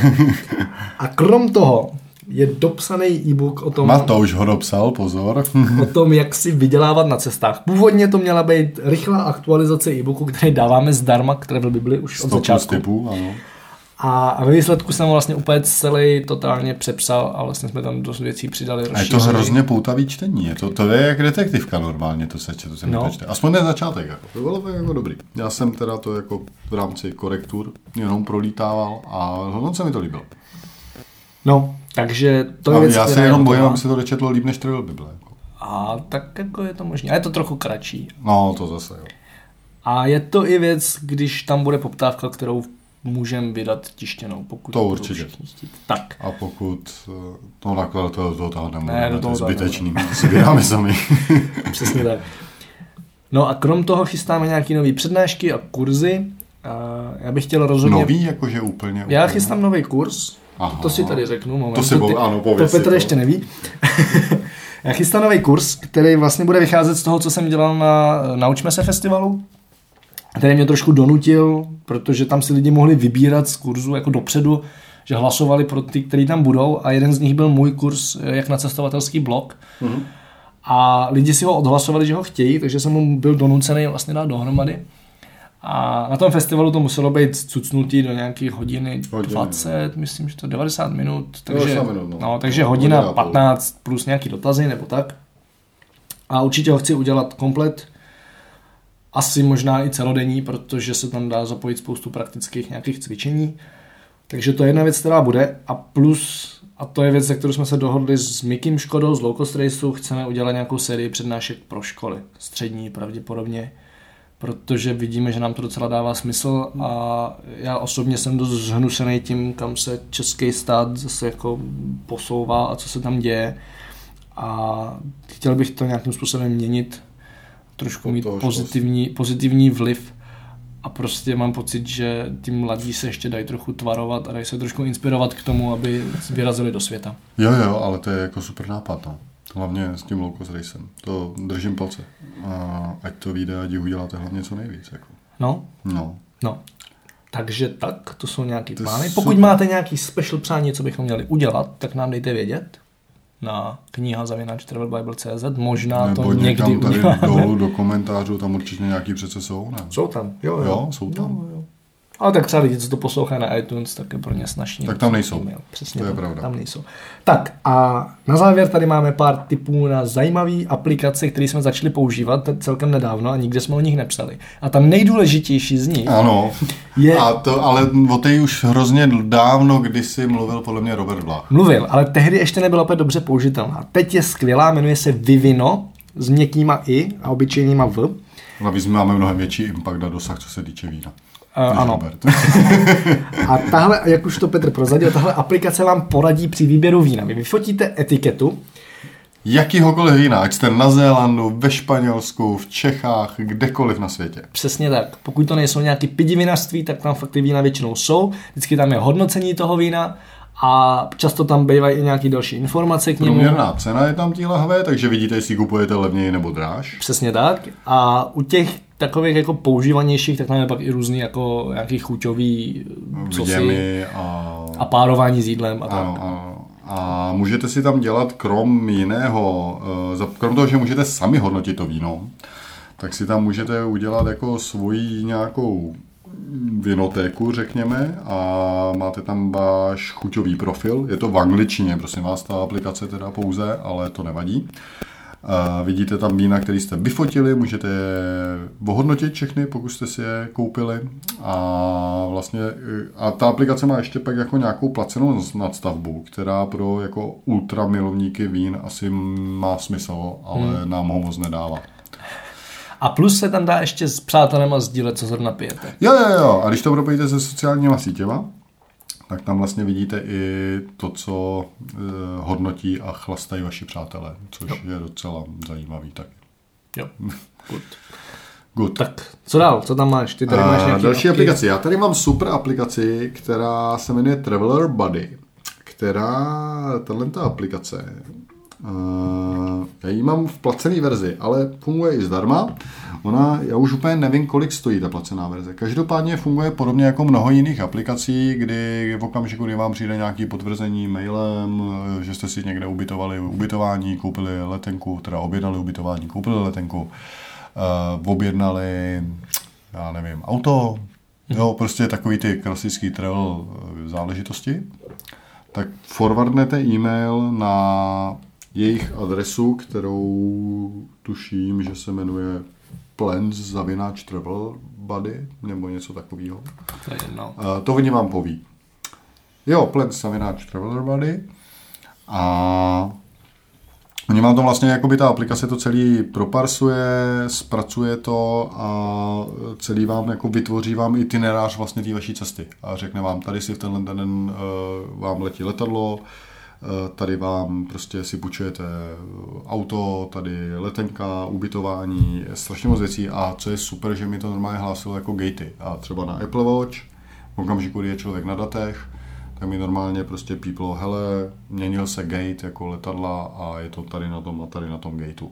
A krom toho je dopsaný e-book o tom, Matouš ho dopsal, pozor. o tom, jak si vydělávat na cestách. Původně to měla být rychlá aktualizace e-booku, který dáváme zdarma k Travel Bibli už od 100 plus začátku. typů, ano. A, a ve výsledku jsem ho vlastně úplně celý totálně přepsal a vlastně jsme tam dost věcí přidali. A je to hrozně poutavý čtení. Je to, to je jak detektivka normálně, to se, to se No. čte. Aspoň ten začátek. Jako. To bylo to jako dobrý. Já jsem teda to jako v rámci korektur jenom prolítával a moc se mi to líbilo. No, takže to je věc, já se jenom bojím, aby se to dočetlo líp než Travel Bible. Jako. A tak jako je to možné. A je to trochu kratší. No, to zase, jo. A je to i věc, když tam bude poptávka, kterou můžeme vydat tištěnou, pokud To určitě. chtít. Tak. A pokud eh, to nakladatel do toho táhne, Ne, můžeme, do to toho je táhne. zbytečný. To si vydáme sami. Přesně tak. No a krom toho chystáme nějaké nové přednášky a kurzy. A já bych chtěl rozhodně... Nový, jakože úplně. Já úplně. chystám nový kurz, Aha. to si tady řeknu. Moment. To si po- ano, to pověz si Petr to. ještě neví. Já chystám nový kurz, který vlastně bude vycházet z toho, co jsem dělal na Naučme se festivalu, který mě trošku donutil, protože tam si lidi mohli vybírat z kurzu jako dopředu, že hlasovali pro ty, kteří tam budou a jeden z nich byl můj kurz eh, jak na cestovatelský blog. Mhm. A lidi si ho odhlasovali, že ho chtějí, takže jsem mu byl donucený vlastně dát dohromady. A na tom festivalu to muselo být cucnutý do nějakých hodiny Hodiny, 20, myslím, že to 90 minut. Takže, 90 minut, no. no, takže No, hodina hodina a půl. 15 plus nějaký dotazy nebo tak. A určitě ho chci udělat komplet. Asi možná i celodenní, protože se tam dá zapojit spoustu praktických nějakých cvičení. Takže to je jedna věc, která bude. A plus, a to je věc, za kterou jsme se dohodli s Mikim Škodou z Low Cost Raceu, chceme udělat nějakou sérii přednášek pro školy. Střední pravděpodobně protože vidíme, že nám to docela dává smysl a já osobně jsem dost zhnusený tím, kam se český stát zase jako posouvá a co se tam děje a chtěl bych to nějakým způsobem měnit, trošku mít pozitivní, pozitivní vliv a prostě mám pocit, že ty mladí se ještě dají trochu tvarovat a dají se trošku inspirovat k tomu, aby vyrazili do světa. Jo, jo, ale to je jako super nápad, no. Hlavně s tím low cost racem. To držím palce. A ať to vyjde, ať uděláte hlavně co nejvíc. Jako. No, No. no. Takže tak, to jsou nějaký To plány. super. Pokud máte nějaký special přání, co bychom měli udělat, tak nám dejte vědět na kniha travelbible.cz. Možná Nebo to někdy někam tady uděláme. dolů do komentářů, tam určitě nějaký přece jsou, ne? Jsou tam, jo, jo. Jo, jsou tam. Jo, jo. Ale tak třeba lidi, co to poslouchají na iTunes, tak je pro ně snažší. Tak tam nejsou. E-mail. Přesně To je tak, pravda. Tam nejsou. Tak a na závěr tady máme pár tipů na zajímavé aplikace, které jsme začali používat celkem nedávno a nikde jsme o nich nepsali. A ta nejdůležitější z nich Ano. je... A to, ale o té už hrozně dávno kdysi mluvil podle mě Robert Vlach. Mluvil, ale tehdy ještě nebyla opět dobře použitelná. Teď je skvělá, jmenuje se Vivino s měkkýma i a obyčejnýma v. Navíc my máme mnohem větší impact na dosah, co se týče vína. Uh, ano. A tahle, jak už to Petr prozadil, tahle aplikace vám poradí při výběru vína. Vy vyfotíte etiketu, Jakýhokoliv vína, ať jste na Zélandu, ve Španělsku, v Čechách, kdekoliv na světě. Přesně tak. Pokud to nejsou nějaký pidivinařství, tak tam fakt ty vína většinou jsou. Vždycky tam je hodnocení toho vína a často tam bývají i nějaké další informace k němu. Průměrná cena je tam té lahve, takže vidíte, jestli kupujete levněji nebo dráž. Přesně tak. A u těch takových jako používanějších, tak tam je pak i různý jako nějaký chuťový co si, Vděmy a... a párování s jídlem a tak. Ano, ano. A můžete si tam dělat krom jiného, eh, krom toho, že můžete sami hodnotit to víno, tak si tam můžete udělat jako svoji nějakou vinotéku, řekněme, a máte tam váš chuťový profil. Je to v angličtině, prosím vás, ta aplikace teda pouze, ale to nevadí. A vidíte tam vína, které jste vyfotili, můžete je ohodnotit všechny, pokud jste si je koupili. A vlastně a ta aplikace má ještě pak jako nějakou placenou nadstavbu, která pro jako ultra milovníky vín asi má smysl, ale hmm. nám ho moc nedává. A plus se tam dá ještě s přátelema sdílet, co zrovna pijete. Jo, jo, jo. A když to propojíte se sociálníma sítěma, tak tam vlastně vidíte i to, co eh, hodnotí a chlastají vaši přátelé, což je docela zajímavý taky. Jo. Good. Good. Tak, co dál? Co tam máš? Ty tady máš A nějaký další apky? aplikace. Já tady mám super aplikaci, která se jmenuje Traveler Buddy, která, tahle ta aplikace, uh, já ji mám v placené verzi, ale funguje i zdarma. Ona, já už úplně nevím, kolik stojí ta placená verze. Každopádně funguje podobně jako mnoho jiných aplikací, kdy v okamžiku, kdy vám přijde nějaký potvrzení mailem, eh, že jste si někde ubytovali ubytování, koupili letenku, teda objednali ubytování, koupili letenku, uh, objednali, já nevím, auto, jo, prostě takový ty klasický travel záležitosti, tak forwardnete e-mail na jejich adresu, kterou tuším, že se jmenuje plans zavináč travel buddy, nebo něco takového. To je jedno. Uh, to oni vám poví. Jo, plans zavináč traveler buddy. A Oni vám to vlastně, jakoby ta aplikace to celý proparsuje, zpracuje to a celý vám jako vytvoří vám itinerář vlastně té vaší cesty. A řekne vám, tady si v tenhle den uh, vám letí letadlo, tady vám prostě si půjčujete auto, tady letenka, ubytování, strašně moc věcí a co je super, že mi to normálně hlásilo jako gatey. A třeba na Apple Watch, v okamžiku, kdy je člověk na datech, tak mi normálně prostě píplo, hele, měnil se gate jako letadla a je to tady na tom a tady na tom gateu.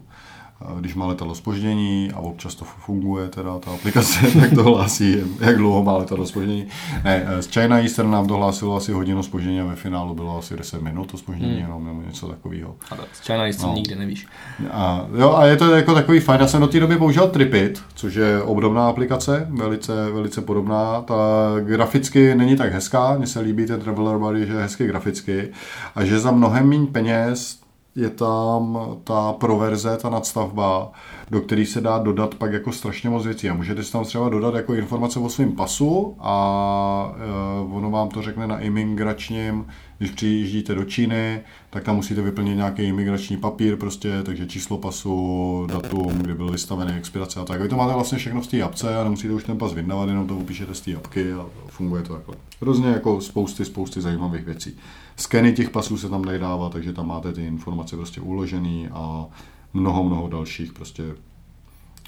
A Když má letadlo spoždění a občas to funguje, teda ta aplikace, tak to hlásí, jak dlouho má letadlo spoždění. Ne, z China Eastern nám to hlásilo asi hodinu spoždění a ve finálu bylo asi 10 minut to spoždění, hmm. jenom nebo něco takového. A z China Eastern No. nikdy nevíš. A, jo, a je to jako takový fajn. Já jsem do té doby používal Tripit, což je obdobná aplikace, velice, velice podobná. Ta graficky není tak hezká, mně se líbí ten Traveler Buddy, že je hezky graficky a že za mnohem méně peněz je tam ta proverze, ta nadstavba, do který se dá dodat pak jako strašně moc věcí. A můžete si tam třeba dodat jako informace o svém pasu a uh, ono vám to řekne na imigračním, když přijíždíte do Číny, tak tam musíte vyplnit nějaký imigrační papír, prostě, takže číslo pasu, datum, kdy byl vystavený expirace a tak. Vy to máte vlastně všechno v té apce a nemusíte už ten pas vydávat, jenom to upíšete z té apky a funguje to takhle. Hrozně jako spousty, spousty zajímavých věcí. Skeny těch pasů se tam dávat, takže tam máte ty informace prostě uložený a mnoho, mnoho dalších prostě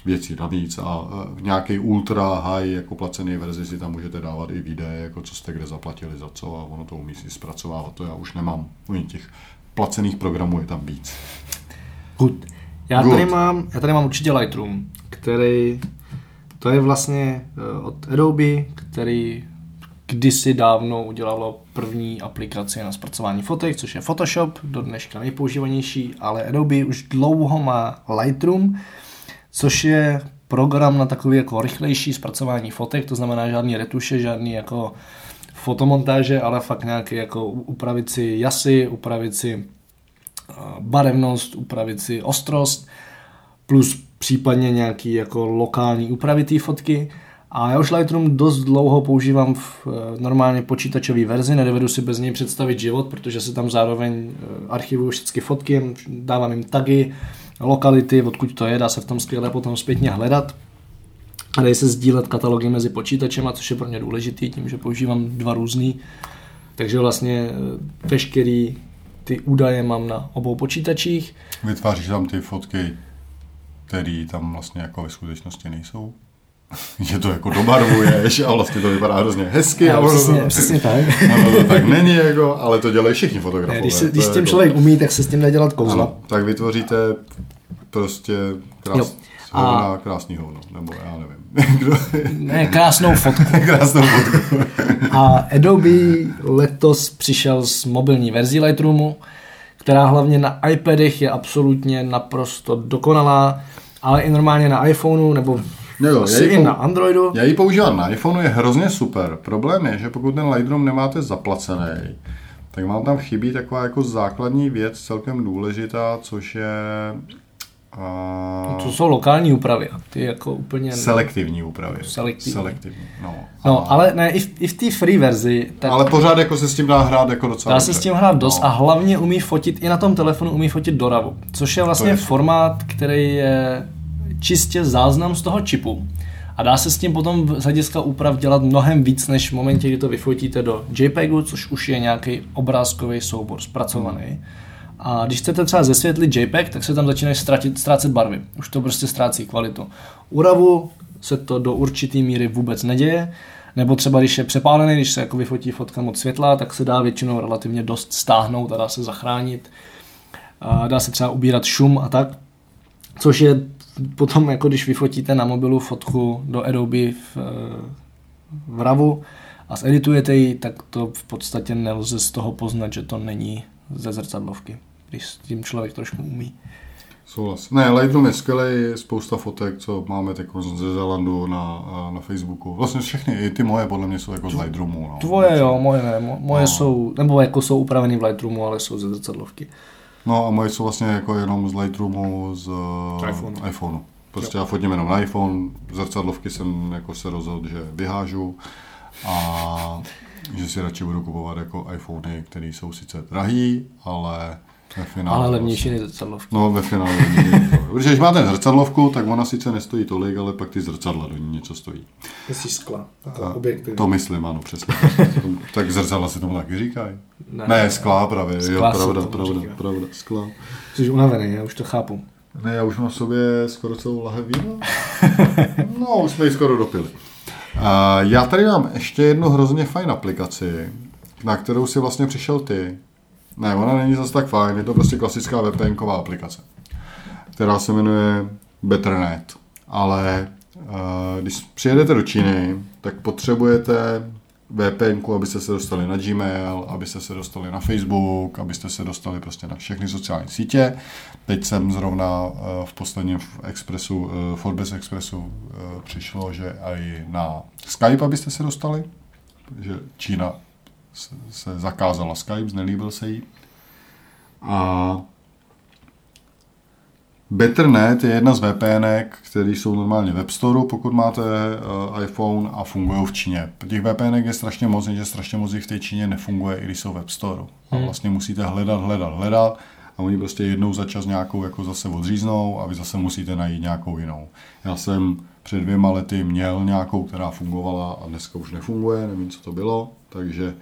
věcí navíc a e, v nějaké ultra high jako placené verzi si tam můžete dávat i videa, jako co jste kde zaplatili za co a ono to umí si zpracovávat. To já už nemám. U těch placených programů je tam víc. Good. Já Good. tady, mám, já tady mám určitě Lightroom, který, to je vlastně eh, od Adobe, který kdysi dávno udělalo první aplikaci na zpracování fotek, což je Photoshop, do dneška nejpoužívanější, ale Adobe už dlouho má Lightroom, což je program na takový jako rychlejší zpracování fotek, to znamená žádný retuše, žádný jako fotomontáže, ale fakt nějaký jako upravit si jasy, upravit si eh, barevnost, upravit si ostrost, plus případně nějaký jako lokální úpravy té fotky. A já už Lightroom dost dlouho používám v eh, normálně počítačové verzi, nedovedu si bez něj představit život, protože se tam zároveň eh, archivuju všechny fotky, dávám jim tagy, lokality, odkud to je, dá se v tom skvěle potom zpětně hledat. A dají se sdílet katalogy mezi počítačema, což je pro mě důležitý, tím, že používám dva různý. Takže vlastně eh, veškerý ty údaje mám na obou počítačích. Vytváříš tam ty fotky, které tam vlastně jako ve skutečnosti nejsou. že to jako dobarvuješ a vlastně to vypadá hrozně hezky. A, a přesně, to, přesně tak. ono to tak není, jako, ale to dělají všichni fotografové. Když, se, když s tím jako- člověk umí, tak se s tím dá dělat kouzla. Ano, tak vytvoříte prostě Jo. krás, A- krásný hovno, nebo já nevím. Kdo, Ne, krásnou fotku. krásnou fotku. A Adobe letos přišel s mobilní verzí Lightroomu, která hlavně na iPadech je absolutně naprosto dokonalá, ale i normálně na iPhoneu nebo Jo, jo, asi já ji i pou- na Androidu. Já ji používám na iPhoneu, je hrozně super. Problém je, že pokud ten Lightroom nemáte zaplacený, tak vám tam chybí taková jako základní věc, celkem důležitá, což je a, To jsou lokální úpravy. Ty jako úplně... selektivní úpravy. Selektivní. Selektivní, no. No, ale ne, i v, i v té free verzi, tak ale pořád jako se s tím dá hrát jako docela Dá se s tím hrát dost No. a hlavně umí fotit, i na tom telefonu umí fotit do RAWu, což je vlastně je- formát, který je čistě záznam z toho čipu. A dá se s tím potom z hlediska úprav dělat mnohem víc, než v momentě, kdy to vyfotíte do JPEGu, což už je nějaký obrázkový soubor zpracovaný. A když chcete třeba zesvětlit JPEG, tak se tam začínají ztratit, ztrácet barvy. Už to prostě ztrácí kvalitu. U RAWu se to do určitý míry vůbec neděje, nebo třeba když je přepálený, když se jako vyfotí fotka moc světla, tak se dá většinou relativně dost stáhnout a dá se zachránit. A dá se třeba ubírat šum a tak. Což je potom, jako když vyfotíte na mobilu fotku do Adobe v, eh, v RAWu a zeditujete ji, tak to v podstatě nelze z toho poznat, že to není ze zrcadlovky, když s tím člověk trošku umí. Souhlas. Ne, Lightroom je skvělý, spousta fotek, co máme teď ze Zelandu na, na Facebooku. Vlastně všechny, i ty moje podle mě jsou jako z Lightroomu. No. Tvoje jo, moje ne, mo- moje No. jsou, nebo jako jsou upraveny v Lightroomu, ale jsou ze zrcadlovky. No a moje jsou vlastně jako jenom z Lightroomu, z iPhoneu. uh, iPhoneu. Prostě já fotím jenom na iPhone, zrcadlovky jsem jako se rozhodl, že vyhážu a že si radši budu kupovat jako iPhony, které jsou sice drahý, ale ve finále... Ale levnější než zrcadlovky. No, ve finále. Protože když máte zrcadlovku, tak ona sice nestojí tolik, ale pak ty zrcadla do ní něco stojí. Myslíš skla, A To myslím, ano, přesně. tak zrcadla se tomu taky říkají. Ne. Ne, ne skla právě, Skla jo, pravda, pravda, říká. pravda, skla. Jsi unavený, já už to chápu. Ne, já už mám v sobě skoro celou lahev vína. No, už jsme ji skoro dopili. A já tady mám ještě jednu hrozně fajn aplikaci, na kterou si vlastně přišel ty. Ne, ona není zase tak fajn, je to prostě klasická VPNková aplikace, která se jmenuje Betternet. Ale uh, když přijedete do Číny, tak potřebujete VPN, abyste se dostali na Gmail, abyste se dostali na Facebook, abyste se dostali prostě na všechny sociální sítě. Teď jsem zrovna uh, v posledním Expressu, uh, Forbes Expressu přišlo, že i na Skype, abyste se dostali, že Čína se, zakázala Skype, znelíbil se jí. A Betternet je jedna z VPN, které jsou normálně v Store, pokud máte uh, iPhone a fungují v Číně. Těch VPN je strašně moc, že strašně moc jich v té Číně nefunguje, i když jsou v Store. A vlastně musíte hledat, hledat, hledat a oni prostě jednou za čas nějakou jako zase odříznou a vy zase musíte najít nějakou jinou. Já jsem před dvěma lety měl nějakou, která fungovala a dneska už nefunguje, nevím, co to bylo, takže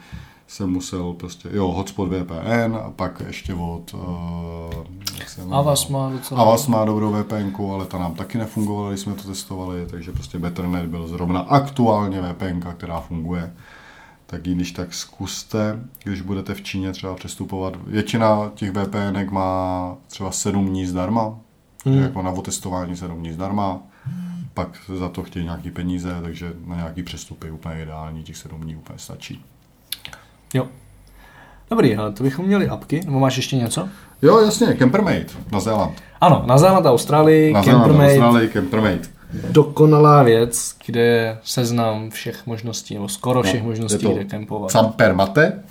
jsem musel prostě, jo, hotspot VPN a pak ještě od... Uh, jak se jmenuje? Avas má docela... Avas má dobrou VPN, ale ta nám taky nefungovala, když jsme to testovali, takže prostě Betternet byl zrovna aktuálně VPN, která funguje. Tak ji když tak zkuste, když budete v Číně třeba přestupovat. Většina těch VPN má třeba 7 dní zdarma, hmm. jako na otestování 7 dní zdarma, pak za to chtějí nějaký peníze, takže na nějaký přestupy úplně ideální, těch 7 dní úplně stačí. Jo. Dobrý, ale to bychom měli apky, nebo máš ještě něco? Jo, jasně, Campermate na Zéland. Ano, na Zéland a Austrálii, Na Zéland, Campermate, Austrálii, Campermate. dokonalá věc, kde je seznam všech možností, nebo skoro všech No, možností, kde kempovat. Camper Mate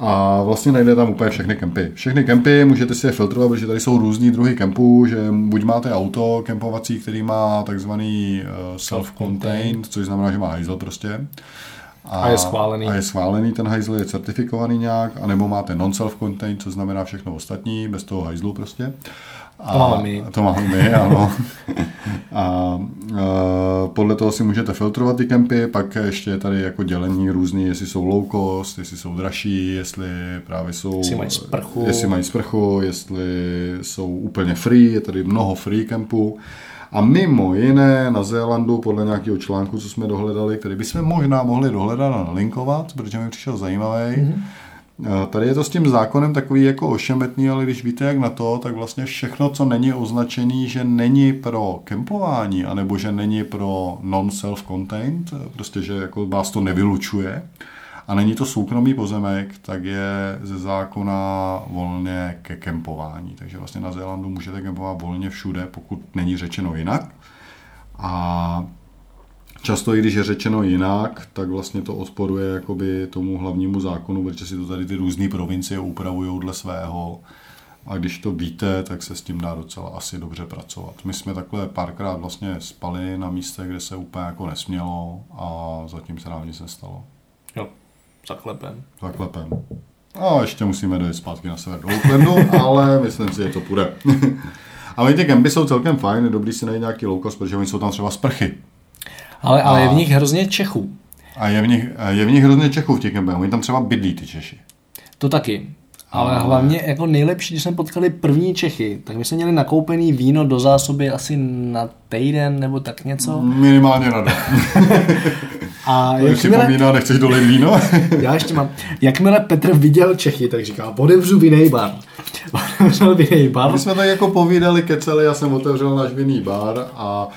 a vlastně najde tam úplně všechny kempy. Všechny kempy můžete si je filtrovat, protože tady jsou různý druhy kempů, že buď máte auto kempovací, který má takzvaný uh, self-contained, což znamená, že má hajzl prostě. A je schválený. A je schválený, ten hajzl je certifikovaný nějak, anebo máte non-self-contained, co znamená všechno ostatní, bez toho hajzlu prostě. A, To máme my. To máme my, ano. A, a podle toho si můžete filtrovat ty kempy, pak ještě je tady jako dělení různý, jestli jsou low cost, jestli jsou dražší, jestli právě jsou... Jestli mají sprchu. Jestli mají sprchu, jestli jsou úplně free, je tady mnoho free kempů. A mimo jiné na Zélandu, podle nějakého článku, co jsme dohledali, který bychom možná mohli dohledat a nalinkovat, protože mi přišel zajímavý, mm-hmm. Tady je to s tím zákonem takový jako ošemetný, ale když víte jak na to, tak vlastně všechno, co není označený, že není pro kempování, anebo že není pro non-self-contained, prostě, že jako vás to nevylučuje, a není to soukromý pozemek, tak je ze zákona volně ke kempování. Takže vlastně na Zélandu můžete kempovat volně všude, pokud není řečeno jinak. A Často, i když je řečeno jinak, tak vlastně to odporuje jakoby tomu hlavnímu zákonu, protože si to tady ty různé provincie upravují dle svého. A když to víte, tak se s tím dá docela asi dobře pracovat. My jsme takhle párkrát vlastně spali na místě, kde se úplně jako nesmělo a zatím se nám nic nestalo. Jo, zaklepem. Zaklepem. A ještě musíme dojít zpátky na sever do Oaklandu, ale myslím si, že to půjde. a oni ty kempy jsou celkem fajn, je dobrý si najít nějaký loukas, protože oni jsou tam třeba sprchy. Ale, ale A- je v nich hrozně Čechů. A je v nich, je v nich hrozně Čechů v těch kempech. Oni tam třeba bydlí ty Češi. To taky. Ale hlavně jako nejlepší, když jsme potkali první Čechy, tak my jsme měli nakoupený víno do zásoby asi na týden nebo tak něco. Minimálně na den. A To si jakmile, pomíná, nechceš dolit víno? já ještě mám, jakmile Petr viděl Čechy, tak říká, otevřu vinej bar. Otevřel vinej bar. My jsme tak jako povídali, keceli, já jsem otevřel náš vinný bar a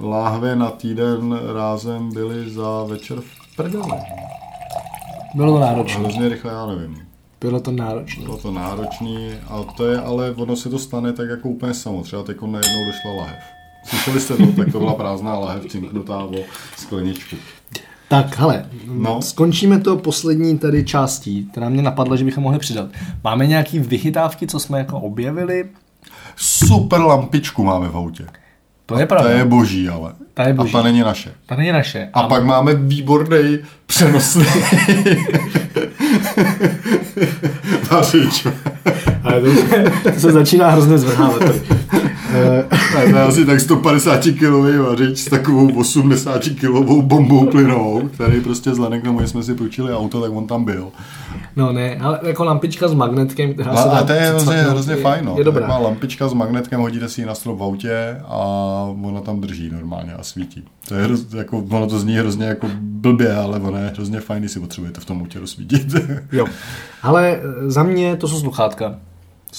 láhve na týden rázem byly za večer v prdeli. Bylo to náročné. Hrozně rychle, já nevím. Bylo to náročné. Bylo to náročný a to je, ale ono se to stane tak jako úplně samo. Třeba teď najednou došla lahev. Slyšeli jste to, tak to byla prázdná lahev cinknutá o skleničku. Tak, hele, No. skončíme to poslední tady částí, která mě napadla, že bychom mohli přidat. Máme nějaký vychytávky, co jsme jako objevili? Super lampičku máme v autě. To je Ta pravda. je boží, ale. Ta je boží. A ta není naše. Ta není naše. A pak máme výborný přenosný vařič. To, to se začíná hrozně zvrhávat. Eh, To je asi tak 150 kg vařič s takovou 80 kg bombou plynovou, který prostě vzhledem k tomu, že jsme si půjčili auto, tak on tam byl. No ne, ale jako lampička s magnetkem, která A, se dá a to je hrozně, přicvaknout, hrozně fajn. No. Je dobrá. Má lampička s magnetkem, hodíte si ji na strop v autě a ona tam drží normálně a svítí. To je hroz, jako, ono to zní hrozně jako blbě, ale ono je hrozně fajn, když si potřebujete v tom autě rozsvítit. Jo. Ale eh, za mě to jsou sluchátka.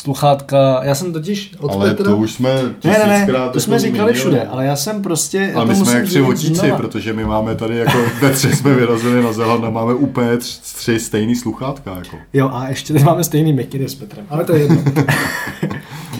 Sluchátka, já jsem totiž od ale Petra... to už jsme ne, ne, ne, to jsme jako říkali zmínili. všude, ale já jsem prostě... Ale to my jsme jak tři znova. protože my máme tady jako ve tři jsme vyrazili na Zeland a máme úplně tři, tři stejný sluchátka. Jako. Jo, a ještě teď máme stejný mikiny s Petrem, ale to je jedno.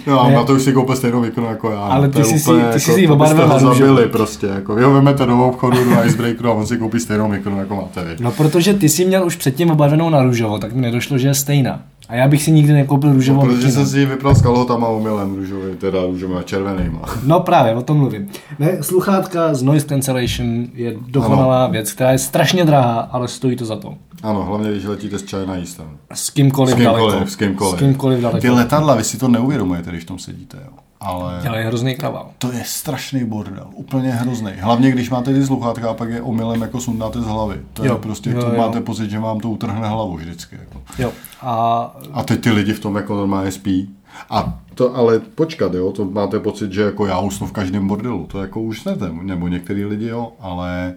No, a Ne. na to už si koupil stejnou výkonu jako já. Ale no, ty je jsi si- úplně ty jsi jako, si oba dva zabili prostě. Jako. Vy ho vemete do obchodu, do Icebreakeru a on si koupí stejnou mikinu jako máte vy. No, protože ty jsi měl už předtím obarvenou na růžovo, tak mi nedošlo, že je stejná. A já bych si nikdy nekoupil růžovou Protože mikinu. jsem si ji vypral s kalhotama omylem růžový, teda růžovým a červenýma. No právě, o tom mluvím. Ne, sluchátka z noise cancellation je dokonalá ano. věc, která je strašně drahá, ale stojí to za to. Ano, hlavně když letíte s China Eastem. S kýmkoliv, S kýmkoliv, daleko. s kýmkoliv. S kýmkoliv daleko. Ty letadla, vy si to neuvědomujete, když v tom sedíte, jo. Ale Ale je hrozný kaval. to je strašný bordel, úplně hrozný. Hlavně když máte ty sluchátka a pak je omylem jako sundáte z hlavy. To Jo, je prostě, jo, to jo. máte pocit, že vám to utrhne hlavu vždycky. Jako. Jo. A A teď ty lidi v tom jako normálně spí. A to ale počkat, jo, to máte pocit, že jako já usnu v každém bordelu, to jako už ne, nebo některý lidi jo, ale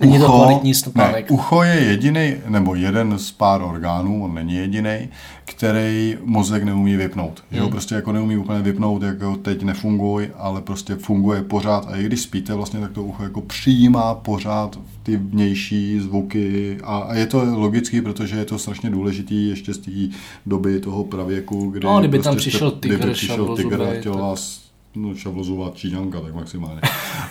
Není to kvalitní stopánek. Ne, ucho je jediný, nebo jeden z pár orgánů, on není jediný, který mozek neumí vypnout. Hmm. Jo, prostě jako neumí úplně vypnout, jako teď nefunguj, ale prostě funguje pořád a i když spíte, vlastně tak to ucho jako přijímá pořád ty vnější zvuky a, a je to logický, protože je to strašně důležitý ještě z té doby toho pravěku, kdy No, kdyby tam prostě přišel jste- tygr, kdyby přišel tygr a chtěl tak- vás no, šavlozová číňanka, tak maximálně.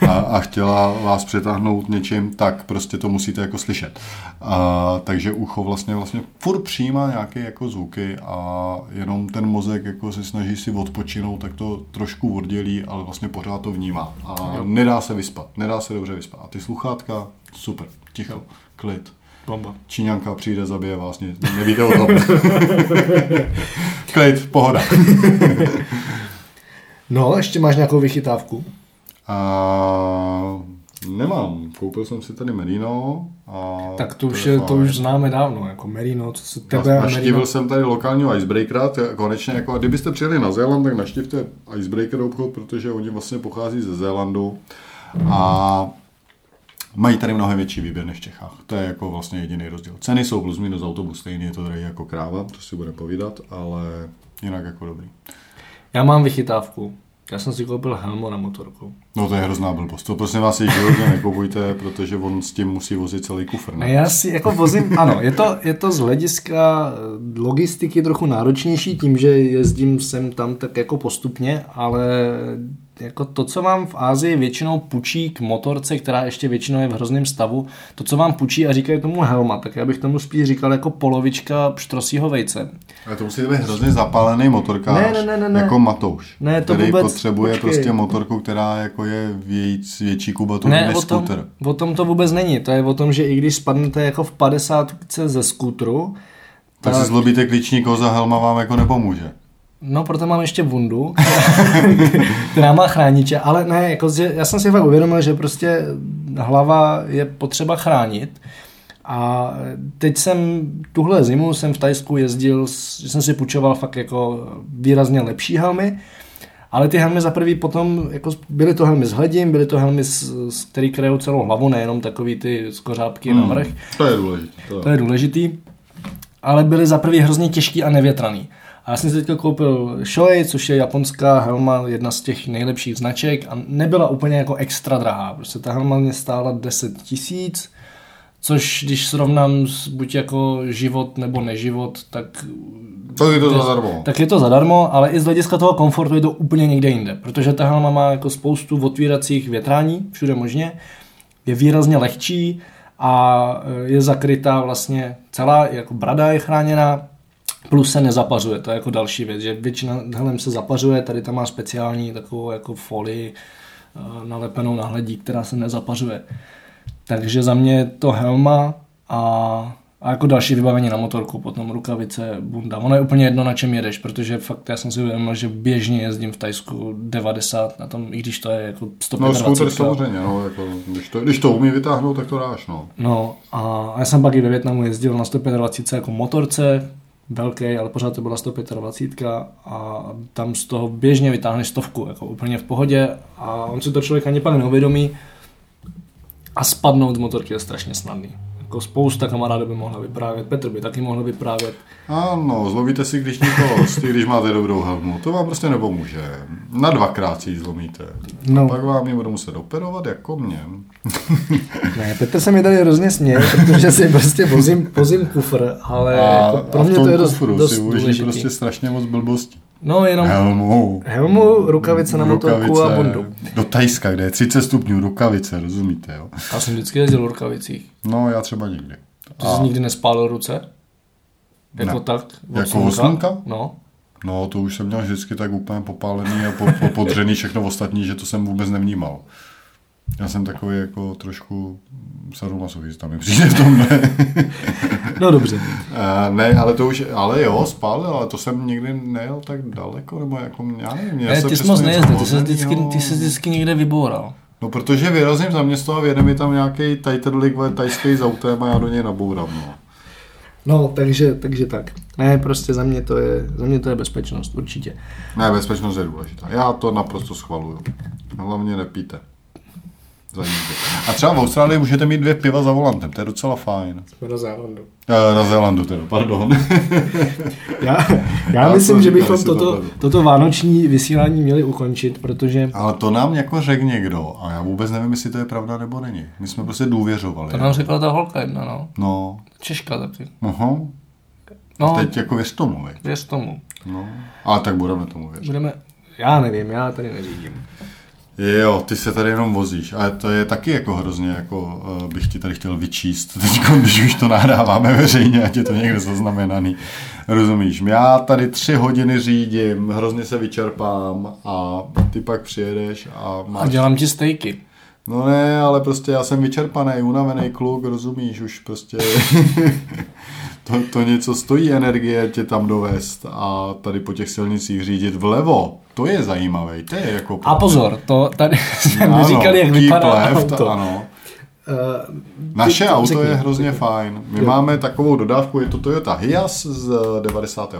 A, a chtěla vás přetáhnout něčím, tak prostě to musíte jako slyšet. A, takže ucho vlastně vlastně furt přijímá nějaké jako zvuky a jenom ten mozek jako se snaží si odpočinout, tak to trošku oddělí, ale vlastně pořád to vnímá. A nedá se vyspat, nedá se dobře vyspat. A ty sluchátka, super, ticho, klid. bomba. Číňanka přijde, zabije vás, ne- nevíte o tom. Klid, pohoda. No, ještě máš nějakou vychytávku? A nemám. Koupil jsem si tady Merino. A Tak to už, je to už známe dávno, jako Merino, co se tebe a Merino. jsem tady lokálního Icebreakera, to je konečně jako, a kdybyste přijeli na Zéland, tak naštivte Icebreaker obchod, protože oni vlastně pochází ze Zélandu a mají tady mnohem větší výběr než v Čechách. To je jako vlastně jediný rozdíl. Ceny jsou plus minus autobus stejný, je to tady jako kráva, to si bude povídat, ale jinak jako dobrý. Já mám vychytávku. Já jsem si koupil helmu na motorku. No to je hrozná blbost. To prosím vás i životně nekupujte, protože on s tím musí vozit celý kufr. Ne, Ne? já si jako vozím, ano, je to, je to z hlediska eh, logistiky trochu náročnější tím, že jezdím sem tam tak jako postupně, ale jako to, co vám v Ázii většinou půjčí k motorce, která ještě většinou je v hrozném stavu, to, co vám půjčí a říkají tomu helma, tak já bych tomu spíš říkal jako polovička pštrosího vejce. Ale to musí být hrozně zapálený motorkář, Ne, ne, ne, ne, ne. jako Matouš, Ne, to který vůbec- potřebuje počkej. prostě motorku, která jako je vějíc, větší kubatoru Ne, než o tom, skuter. o tom to vůbec není. To je o tom, že i když spadnete jako v 50 ze skútru, Tak si zlobíte klíčníko za helma vám jako nepomůže. No, proto mám ještě bundu, která má chrániče, ale ne, jako, že já jsem si fakt uvědomil, že prostě hlava je potřeba chránit. A teď jsem, tuhle zimu jsem v Tajsku jezdil, že jsem si půjčoval fakt jako výrazně lepší helmy, ale ty helmy za prvý potom, jako byly to helmy s hledím, byly to helmy, s, s, který kryjou celou hlavu, nejenom takový ty skořápky hmm. na vrch. To je důležité. To To je důležitý. Ale byly za prvý hrozně těžký a nevětraný. A já jsem si teď koupil Shoei, což je japonská helma, jedna z těch nejlepších značek a nebyla úplně jako extra drahá. Prostě ta helma mě stála 10 tisíc, což když srovnám s buď jako život nebo neživot, tak To je to zadarmo. tak je to zadarmo, ale i z hlediska toho komfortu je to úplně někde jinde, protože ta helma má jako spoustu otvíracích větrání, všude možně, je výrazně lehčí a e, je zakrytá vlastně celá, jako brada je chráněná, plus se nezapařuje, to je jako další věc, že většina helem se zapařuje, tady tam má speciální takovou jako folii e, nalepenou na hledí, která se nezapařuje. Takže za mě je to helma a, a jako další vybavení na motorku, potom rukavice, bunda. Ono je úplně jedno, na čem jedeš, protože fakt já jsem si uvědomil, že běžně jezdím v Tajsku 90 na tom, i když to je jako No 125. skuter samozřejmě, no, jako, když, to, když to umí vytáhnout, tak to dáš, no. No a já jsem pak i ve Větnamu jezdil na 125 jako motorce, velký, ale pořád to byla 125 a tam z toho běžně vytáhneš stovku, jako úplně v pohodě a on si to člověk ani pak neuvědomí a spadnout z motorky je strašně snadný. Jako spousta kamarádů by mohla vyprávět, Petr by taky mohl vyprávět. Ano, zlomíte si když nikost, když máte dobrou helmu. To vám prostě nepomůže. Na dvakrát si ji zlomíte. No. A pak vám ji budu muset operovat jako mě. Ne, Petr se mi tady hrozně směje, protože si prostě vozím, vozím kufr, ale A, jako pro a mě to je dost, kufru dost si důležitý. prostě strašně moc blbostí. No jenom Helmu. helmu, rukavice na motorku a bundu. Do Tajska, kde je 30 stupňů rukavice, rozumíte, jo? Já jsem vždycky jezdil v rukavicích. No, já třeba nikdy. Ty jsi nikdy nespálil ruce? Jako Ne. tak? Jako od slunka? No. No, to už jsem měl vždycky tak úplně popálený a po, po, podřený všechno ostatní, že to jsem vůbec nevnímal. Já jsem takový jako trošku sadomasochista, mi přijde v tomhle. No dobře. Uh, ne, ale to už, ale jo, spálil, ale to jsem nikdy nejel tak daleko, nebo jako, já nevím. já Ne, jsem ty jsi moc nejezdil, ty jsi, vždycky, ty jsi vždycky někde vyboural. No, protože vyrazím za město a vyjede mi tam nějaký tajterlik, vole, tajský s autem a já do něj nabourám, no. No, takže, takže tak. Ne, prostě za mě to je, za mě to je bezpečnost, určitě. Ne, bezpečnost je důležitá. Já to naprosto schvaluju. Hlavně nepíte. Za jízdy. A třeba v Austrálii můžete mít dvě piva za volantem, to je docela fajn. Jsme na závodu. Eh, Na Zélandu teda, pardon. Já, já Já myslím, to že bychom to toto, beru. toto vánoční vysílání měli ukončit, protože Ale to nám jako řekl někdo a já vůbec nevím, jestli to je pravda nebo není. My jsme prostě důvěřovali. to nám řekla ta holka jedna, no. No, Češka taky. aha. No, Teď jako věř tomu, věř tomu. No. Ale tak budeme tomu věřit. Budeme, já nevím, já tady neřídím. Jo, ty se tady jenom vozíš, ale to je taky jako hrozně, jako uh, bych ti tady chtěl vyčíst, teď, když už to nahráváme veřejně, ať je to někde zaznamenaný. Rozumíš, já tady tři hodiny řídím, hrozně se vyčerpám a ty pak přijedeš a máš... A dělám ti stejky. No ne, ale prostě já jsem vyčerpaný, unavený kluk, rozumíš, už prostě... to, to něco stojí energie tě tam dovést a tady po těch silnicích řídit vlevo. To je zajímavé, to je jako... A pozor, to tady jsme Ano, říkali, jak vypadá left, auto. Ano. Uh, Naše to auto řekni. je hrozně fajn. My Jo. máme takovou dodávku, je to Toyota Hiace z 95.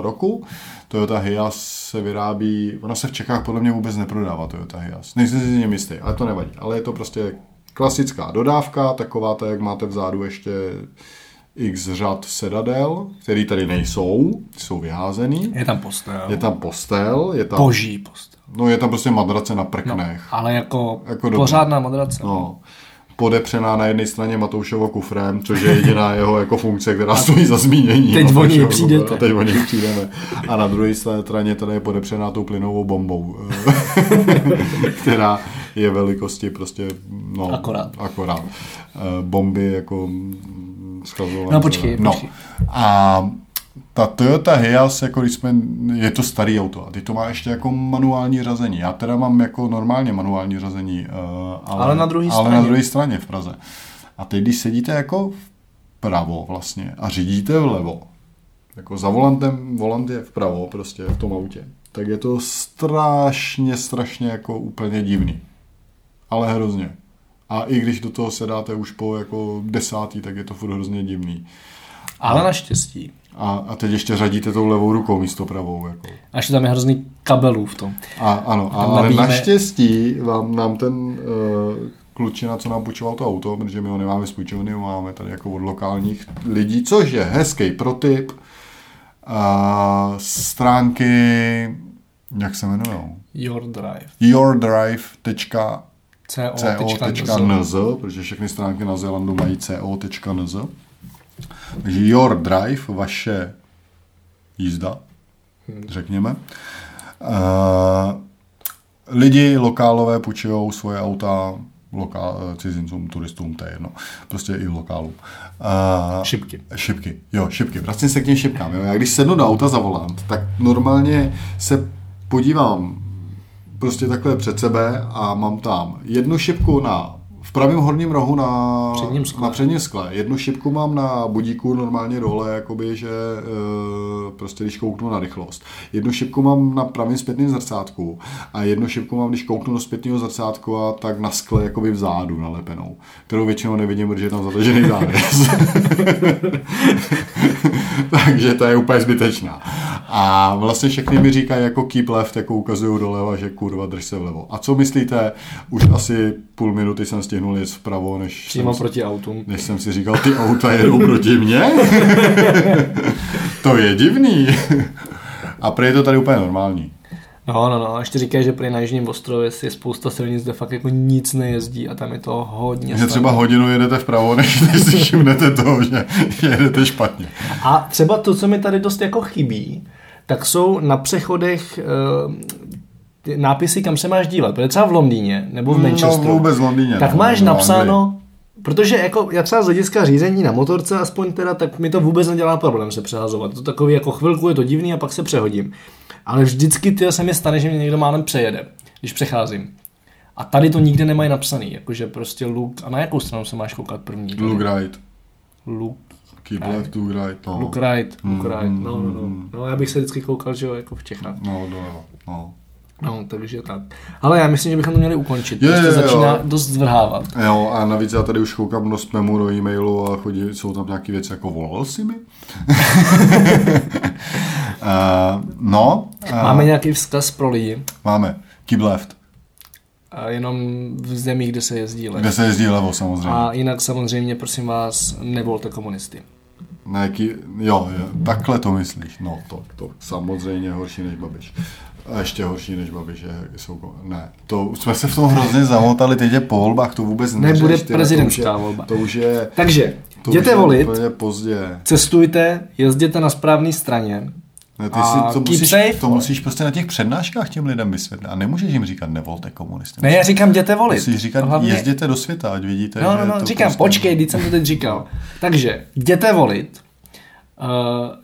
roku. Toyota Hiace se vyrábí, ona se v Čechách podle mě vůbec neprodává Toyota Hiace. Nejsem si s ním jistý, ale to nevadí. Ale je to prostě klasická dodávka, taková ta, jak máte vzadu ještě x řad sedadel, který tady nejsou, jsou vyházený. Je tam postel. Je tam postel, je tam, Boží postel. no, je tam prostě madrace na No, prknech. ale jako, Jako dobrý. pořádná madrace. No, podepřená na jedné straně Matoušovo kufrem, což je jediná jeho jako funkce, která stojí za zmínění. Teď No, o něj přijdete. A teď o něj přijdeme. A na druhé straně teda je podepřená tou plynovou bombou, která je velikosti prostě, no, Akorát. akorát. Eh, Bomby jako schazované. No, počkej, no. počkej. A ta Toyota Hiace, jako když jsme, je to starý auto a ty to má ještě jako manuální řazení. Já teda mám jako normálně manuální řazení, uh, ale, Ale na druhé ale straně. na druhé straně v Praze. A teď, když sedíte jako vpravo vlastně a řídíte vlevo, jako za volantem, volant je vpravo prostě v tom autě, tak je to strašně, strašně jako úplně divný. Ale hrozně. A i když do toho sedáte už po jako desátý, tak je to furt hrozně divný. Ale naštěstí. A, a teď ještě řadíte tou levou rukou místo pravou. Jako. A ještě tam je hrozný kabelů v tom. A, ano, a, tam ale nabíjíme- naštěstí vám, nám ten uh, klučina, co nám půjčoval to auto, protože my ho nemáme z půjčovny, ho máme tady jako od lokálních lidí, což je hezký protip. Uh, stránky, jak se jmenují? Your Drive. co.nz. co.nz, protože všechny stránky na Zélandu mají co.nz. Takže Your Drive, vaše jízda, řekněme. Uh, lidi lokálové půjčují svoje auta lokál, cizincům, turistům, to je jedno. Prostě i lokálům. Uh, Šipky. Šipky, jo, šipky. Vracím se k těm šipkám. Jo. Já když sednu do auta za volant, tak normálně se podívám prostě takhle před sebe a mám tam jednu šipku na v pravém horním rohu na Předním skle. na předním skle. Jednu šipku mám na budíku normálně dole, jakoby, že e, prostě když kouknu na rychlost. Jednu šipku mám na pravém zpětném zrcátku a jednu šipku mám, když kouknu do zpětného zrcátku a tak na skle jakoby vzadu nalepenou, kterou většinou nevidím, protože je tam zatažený závěs. Takže to je úplně zbytečná. A vlastně všechny mi říkají jako keep left, jako ukazují doleva, že kurva drž se vlevo. A co myslíte? Už asi půl minuty jsem stihnul jet vpravo, než Přímo jsem, proti autům. než jsem si říkal, ty auta jedou proti mně? to je divný. A prý je to tady úplně normální. No, no, no. A ještě říkají, že prý na Jižním ostrově je spousta silnic, kde fakt jako nic nejezdí a tam je to hodně Že třeba hodinu jedete vpravo, než, než si všimnete toho, že jedete špatně. A třeba to, co mi tady dost jako chybí, tak jsou na přechodech uh, nápisy, kam se máš dívat. Protože třeba v Londýně nebo v No, Manchesteru. vůbec v Londýně, Tak no, máš no, napsáno, protože jako já třeba z hlediska řízení na motorce aspoň teda, tak mi to vůbec nedělá problém se přehazovat. To takový jako chvilku je to divný a pak se přehodím. Ale vždycky ty se mi stane, že mě někdo málem přejede, když přecházím. A tady to nikde nemají napsaný, jakože prostě look, a na jakou stranu se máš koukat první? Tady? Look right. Look, Keep Right. left, look right. No. look right, look Mm, right, no, no, no. mm. No, já bych se vždycky koukal, že jo, jako v Čechách. No, doleva. No. No, takže tak. Ale já myslím, že bychom to měli ukončit, Jo, protože jo, jo. začíná dost zvrhávat. Jo, a navíc já tady už koukám do spamu, do e-mailu a chodí, jsou tam nějaké věci jako volal si mi? uh, no, uh, Máme nějaký vzkaz pro lidi, máme. Keep left, a jenom v zemích, kde se jezdí kde let. se jezdí levo samozřejmě. A jinak samozřejmě, prosím vás, nevolte komunisty. Ne, ki, jo, jo, takhle to myslíš. No, to, to samozřejmě horší než Babiš. A ještě horší než Babiš je, jsou, ne, to už jsme se v tom hrozně zamotali, teď je po volbách, to vůbec Nebude neřeš, ty, prezidentská to už je, volba. To už je, Takže, to jděte už je volit, úplně pozdě. cestujte, jezděte na správné straně. Ne, ty si to musíš, safe, to musíš prostě na těch přednáškách těm lidem vysvětlit. A nemůžeš jim říkat, nevolte komunisty. Ne, já říkám, jděte volit. Musíš říkat, Hlavně- jezděte do světa, ať vidíte, No, no, no, říkám, prostě... počkej, teď jsem to teď říkal. Takže, jděte volit, uh,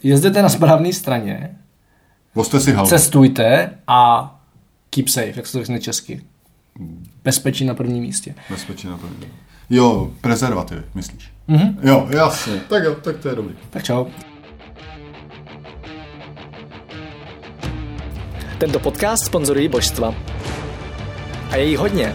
jezděte na správné straně, Voste si halbu. cestujte a keep safe, jak se to řekne česky. Bezpečí na prvním místě. Bezpečí na to. Jo, prezervativy, myslíš. Mhm. Jo, jasně. Tak jo, tak to je dobrý. Tak čau. Tento podcast sponzorují božstva. A je jich hodně.